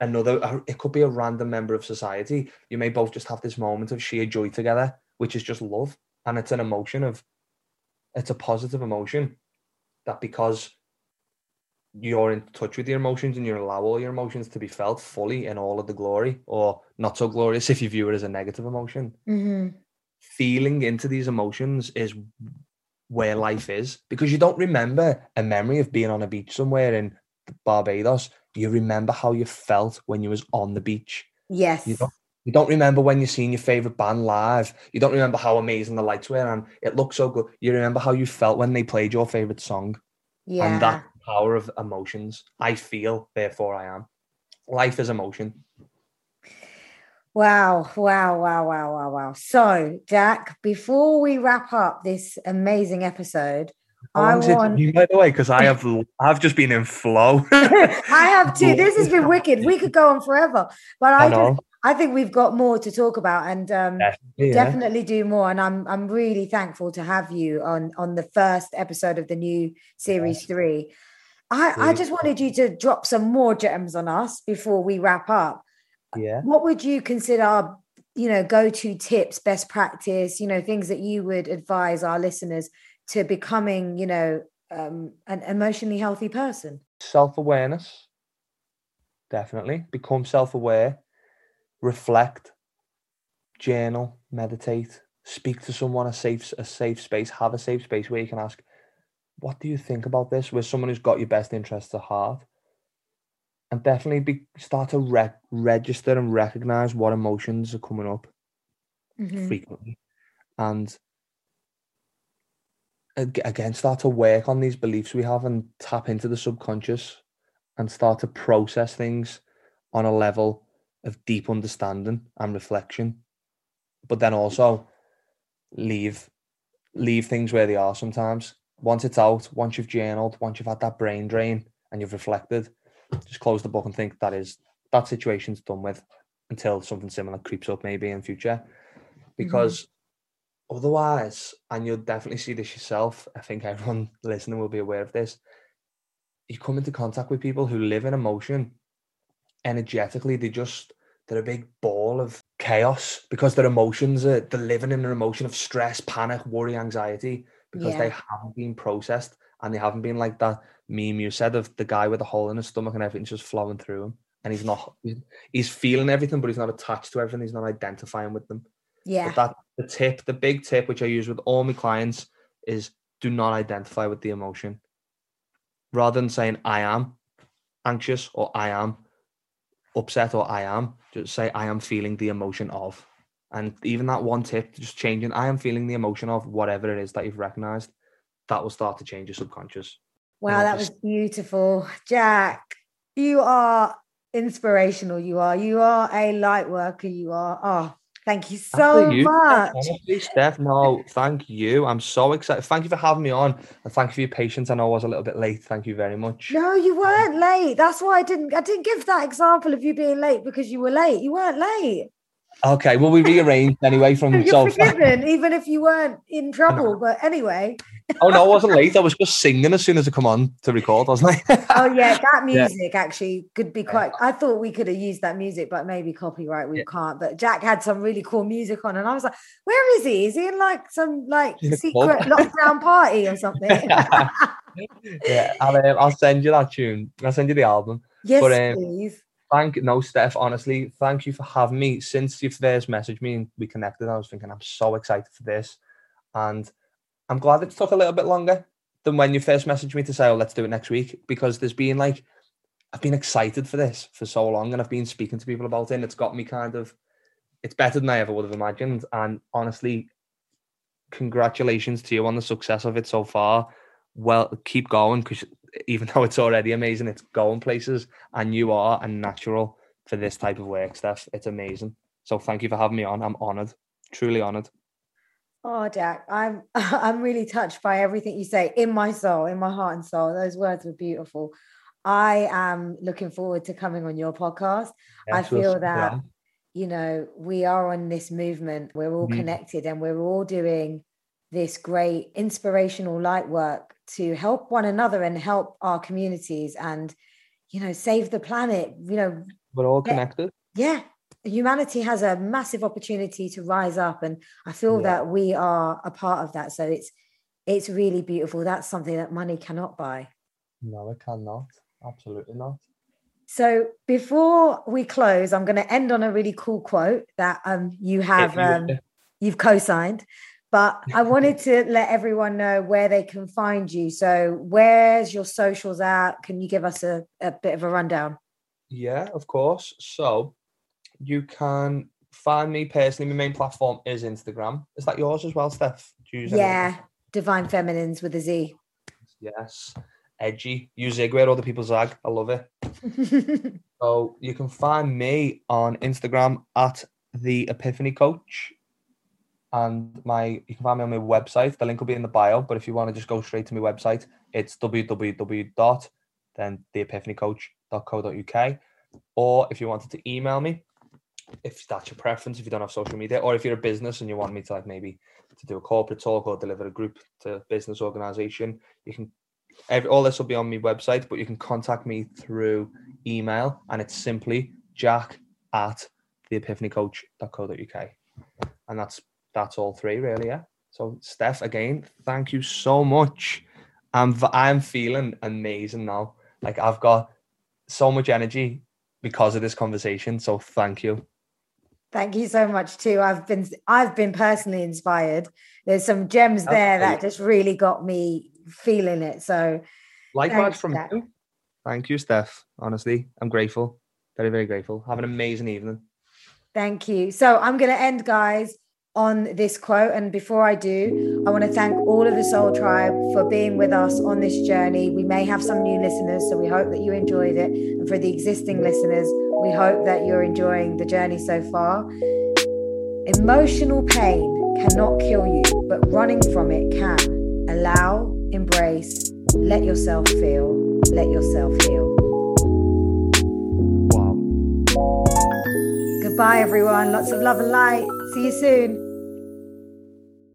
another it could be a random member of society. You may both just have this moment of sheer joy together which is just love. And it's an emotion of it's a positive emotion that because you're in touch with your emotions and you allow all your emotions to be felt fully in all of the glory or not so glorious if you view it as a negative emotion hmm feeling into these emotions is where life is because you don't remember a memory of being on a beach somewhere in Barbados. You remember how you felt when you was on the beach. yes You don't, you don't remember when you seen your favorite band live. You don't remember how amazing the lights were and it looked so good. You remember how you felt when they played your favorite song yeah and that power of emotions. I feel, therefore I am. Life is emotion. Wow, wow, wow, wow, wow, wow. So, Jack, before we wrap up this amazing episode, I want been, by the way, because I have I've just been in flow. I have too. This has been wicked. We could go on forever, but I, I just. I think we've got more to talk about and um Definitely, yeah. definitely do more and I'm I'm really thankful to have you on on the first episode of the new series Yes. 3. I I just wanted you to drop some more gems on us before we wrap up. Yeah. what would you consider our, you know go-to tips best practice you know things that you would advise our listeners to becoming you know um, an emotionally healthy person Self awareness. Definitely. Become self aware. Reflect. Journal. Meditate. Speak to someone a safe a safe space. Have a safe space where you can ask, what do you think about this? With someone who's got your best interests at heart. And definitely be start to rec- register and recognize what emotions are coming up Mhm. frequently and ag- again start to work on these beliefs we have and tap into the subconscious and start to process things on a level of deep understanding and reflection but then also leave leave things where they are sometimes. Once it's out once you've journaled once you've had that brain drain and you've reflected just close the book and think that is that situation's done with until something similar creeps up maybe in future. Because mm-hmm. otherwise and you'll definitely see this yourself i think everyone listening will be aware of this you come into contact with people who live in emotion energetically they just they're a big ball of chaos because their emotions are they're living in an emotion of stress panic worry anxiety because they haven't been processed and they haven't been like that meme you said of the guy with a hole in his stomach and everything's just flowing through him and he's not he's- he's feeling everything but he's not attached to everything he's not identifying with them. Yeah. But that the tip, the big tip which I use with all my clients is do not identify with the emotion. Rather than saying I am anxious or I am upset or I am, just say I am feeling the emotion of. And even that one tip, just changing, I am feeling the emotion of whatever it is that you've recognized, that will start to change your subconscious. Wow, that was beautiful. Jack, you are inspirational. You are. You are a light worker. You are. Oh, Thank you so you, much. Honestly, Steph, no, thank you. I'm so excited. Thank you for having me on and thank you for your patience. I know I was a little bit late. Thank you very much. No, you weren't late. That's why I didn't I didn't give that example of you being late because you were late. You weren't late. Okay, well we rearranged anyway from You're so forgiven, even if you weren't in trouble. But anyway. oh no, I wasn't late. I was just singing as soon as I come on to record, wasn't I? oh yeah, that music yeah. actually could be quite. I thought we could have used that music, but maybe copyright we yeah. can't. But Jack had some really cool music on, and I was like, "Where is he? Is he in like some like secret lockdown party or something?" yeah, I'll, um, I'll send you that tune. I'll send you the album. Yes, but, um, please thank no Steph, honestly, thank you for having me. Since you first messaged me and we connected, I was thinking I'm so excited for this. And I'm glad it took a little bit longer than when you first messaged me to say, Oh, let's do it next week. Because there's been like I've been excited for this for so long and I've been speaking to people about it and it's got me kind of it's better than I ever would have imagined. And honestly, congratulations to you on the success of it so far. Well, keep going because even though it's already amazing, it's going places, and you are a natural for this type of work, Steph. It's amazing. So thank you for having me on. I'm honoured, truly honoured. Oh, Jack, I'm I'm really touched by everything you say in my soul, in my heart and soul. Those words were beautiful. I am looking forward to coming on your podcast. I feel that yeah. you know we are on this movement. We're all mm-hmm. connected, and we're all doing this great inspirational light work to help one another and help our communities and you know save the planet you know. We're all connected. Yeah. Humanity has a massive opportunity to rise up and i feel yeah. that we are a part of that. So it's it's really beautiful. That's something that money cannot buy. No it cannot. Absolutely not. So before we close i'm going to end on a really cool quote that um you have um you've co-signed but I wanted to let everyone know where they can find you. So, where's your socials at? Can you give us a, a bit of a rundown? Yeah, of course. So, you can find me personally. My main platform is Instagram. Is that yours as well, Steph? yeah, anything? Divine Feminines with a Z. Yes, edgy. You zig where other people zag. I love it. so you can find me on Instagram at the Epiphany Coach and my you can find me on my website. The link will be in the bio. But if you want to just go straight to my website, it's www dot then. Or if you wanted to email me, if that's your preference, if you don't have social media, or if you're a business and you want me to like maybe to do a corporate talk or deliver a group to business organization, you can every, all this will be on my website, but you can contact me through email and it's simply jack at theepiphanycoach.co.uk. And that's that's all three really. Yeah. So Steph, again, thank you so much. I'm I'm feeling amazing now. Like I've got so much energy because of this conversation. So thank you. Thank you so much too. I've been I've been personally inspired. There's some gems there that just really got me feeling it. So likewise from you. Thank you, Steph. Honestly, I'm grateful. Very, very grateful. Have an amazing evening. Thank you. So I'm going to end, guys, on this quote. And before I do, I want to thank all of the Soul Tribe for being with us on this journey. We may have some new listeners, so we hope that you enjoyed it. And for the existing listeners, we hope that you're enjoying the journey so far. Emotional pain cannot kill you, but running from it can. Allow, embrace, let yourself feel, let yourself heal. Goodbye, everyone. Lots of love and light. See you soon.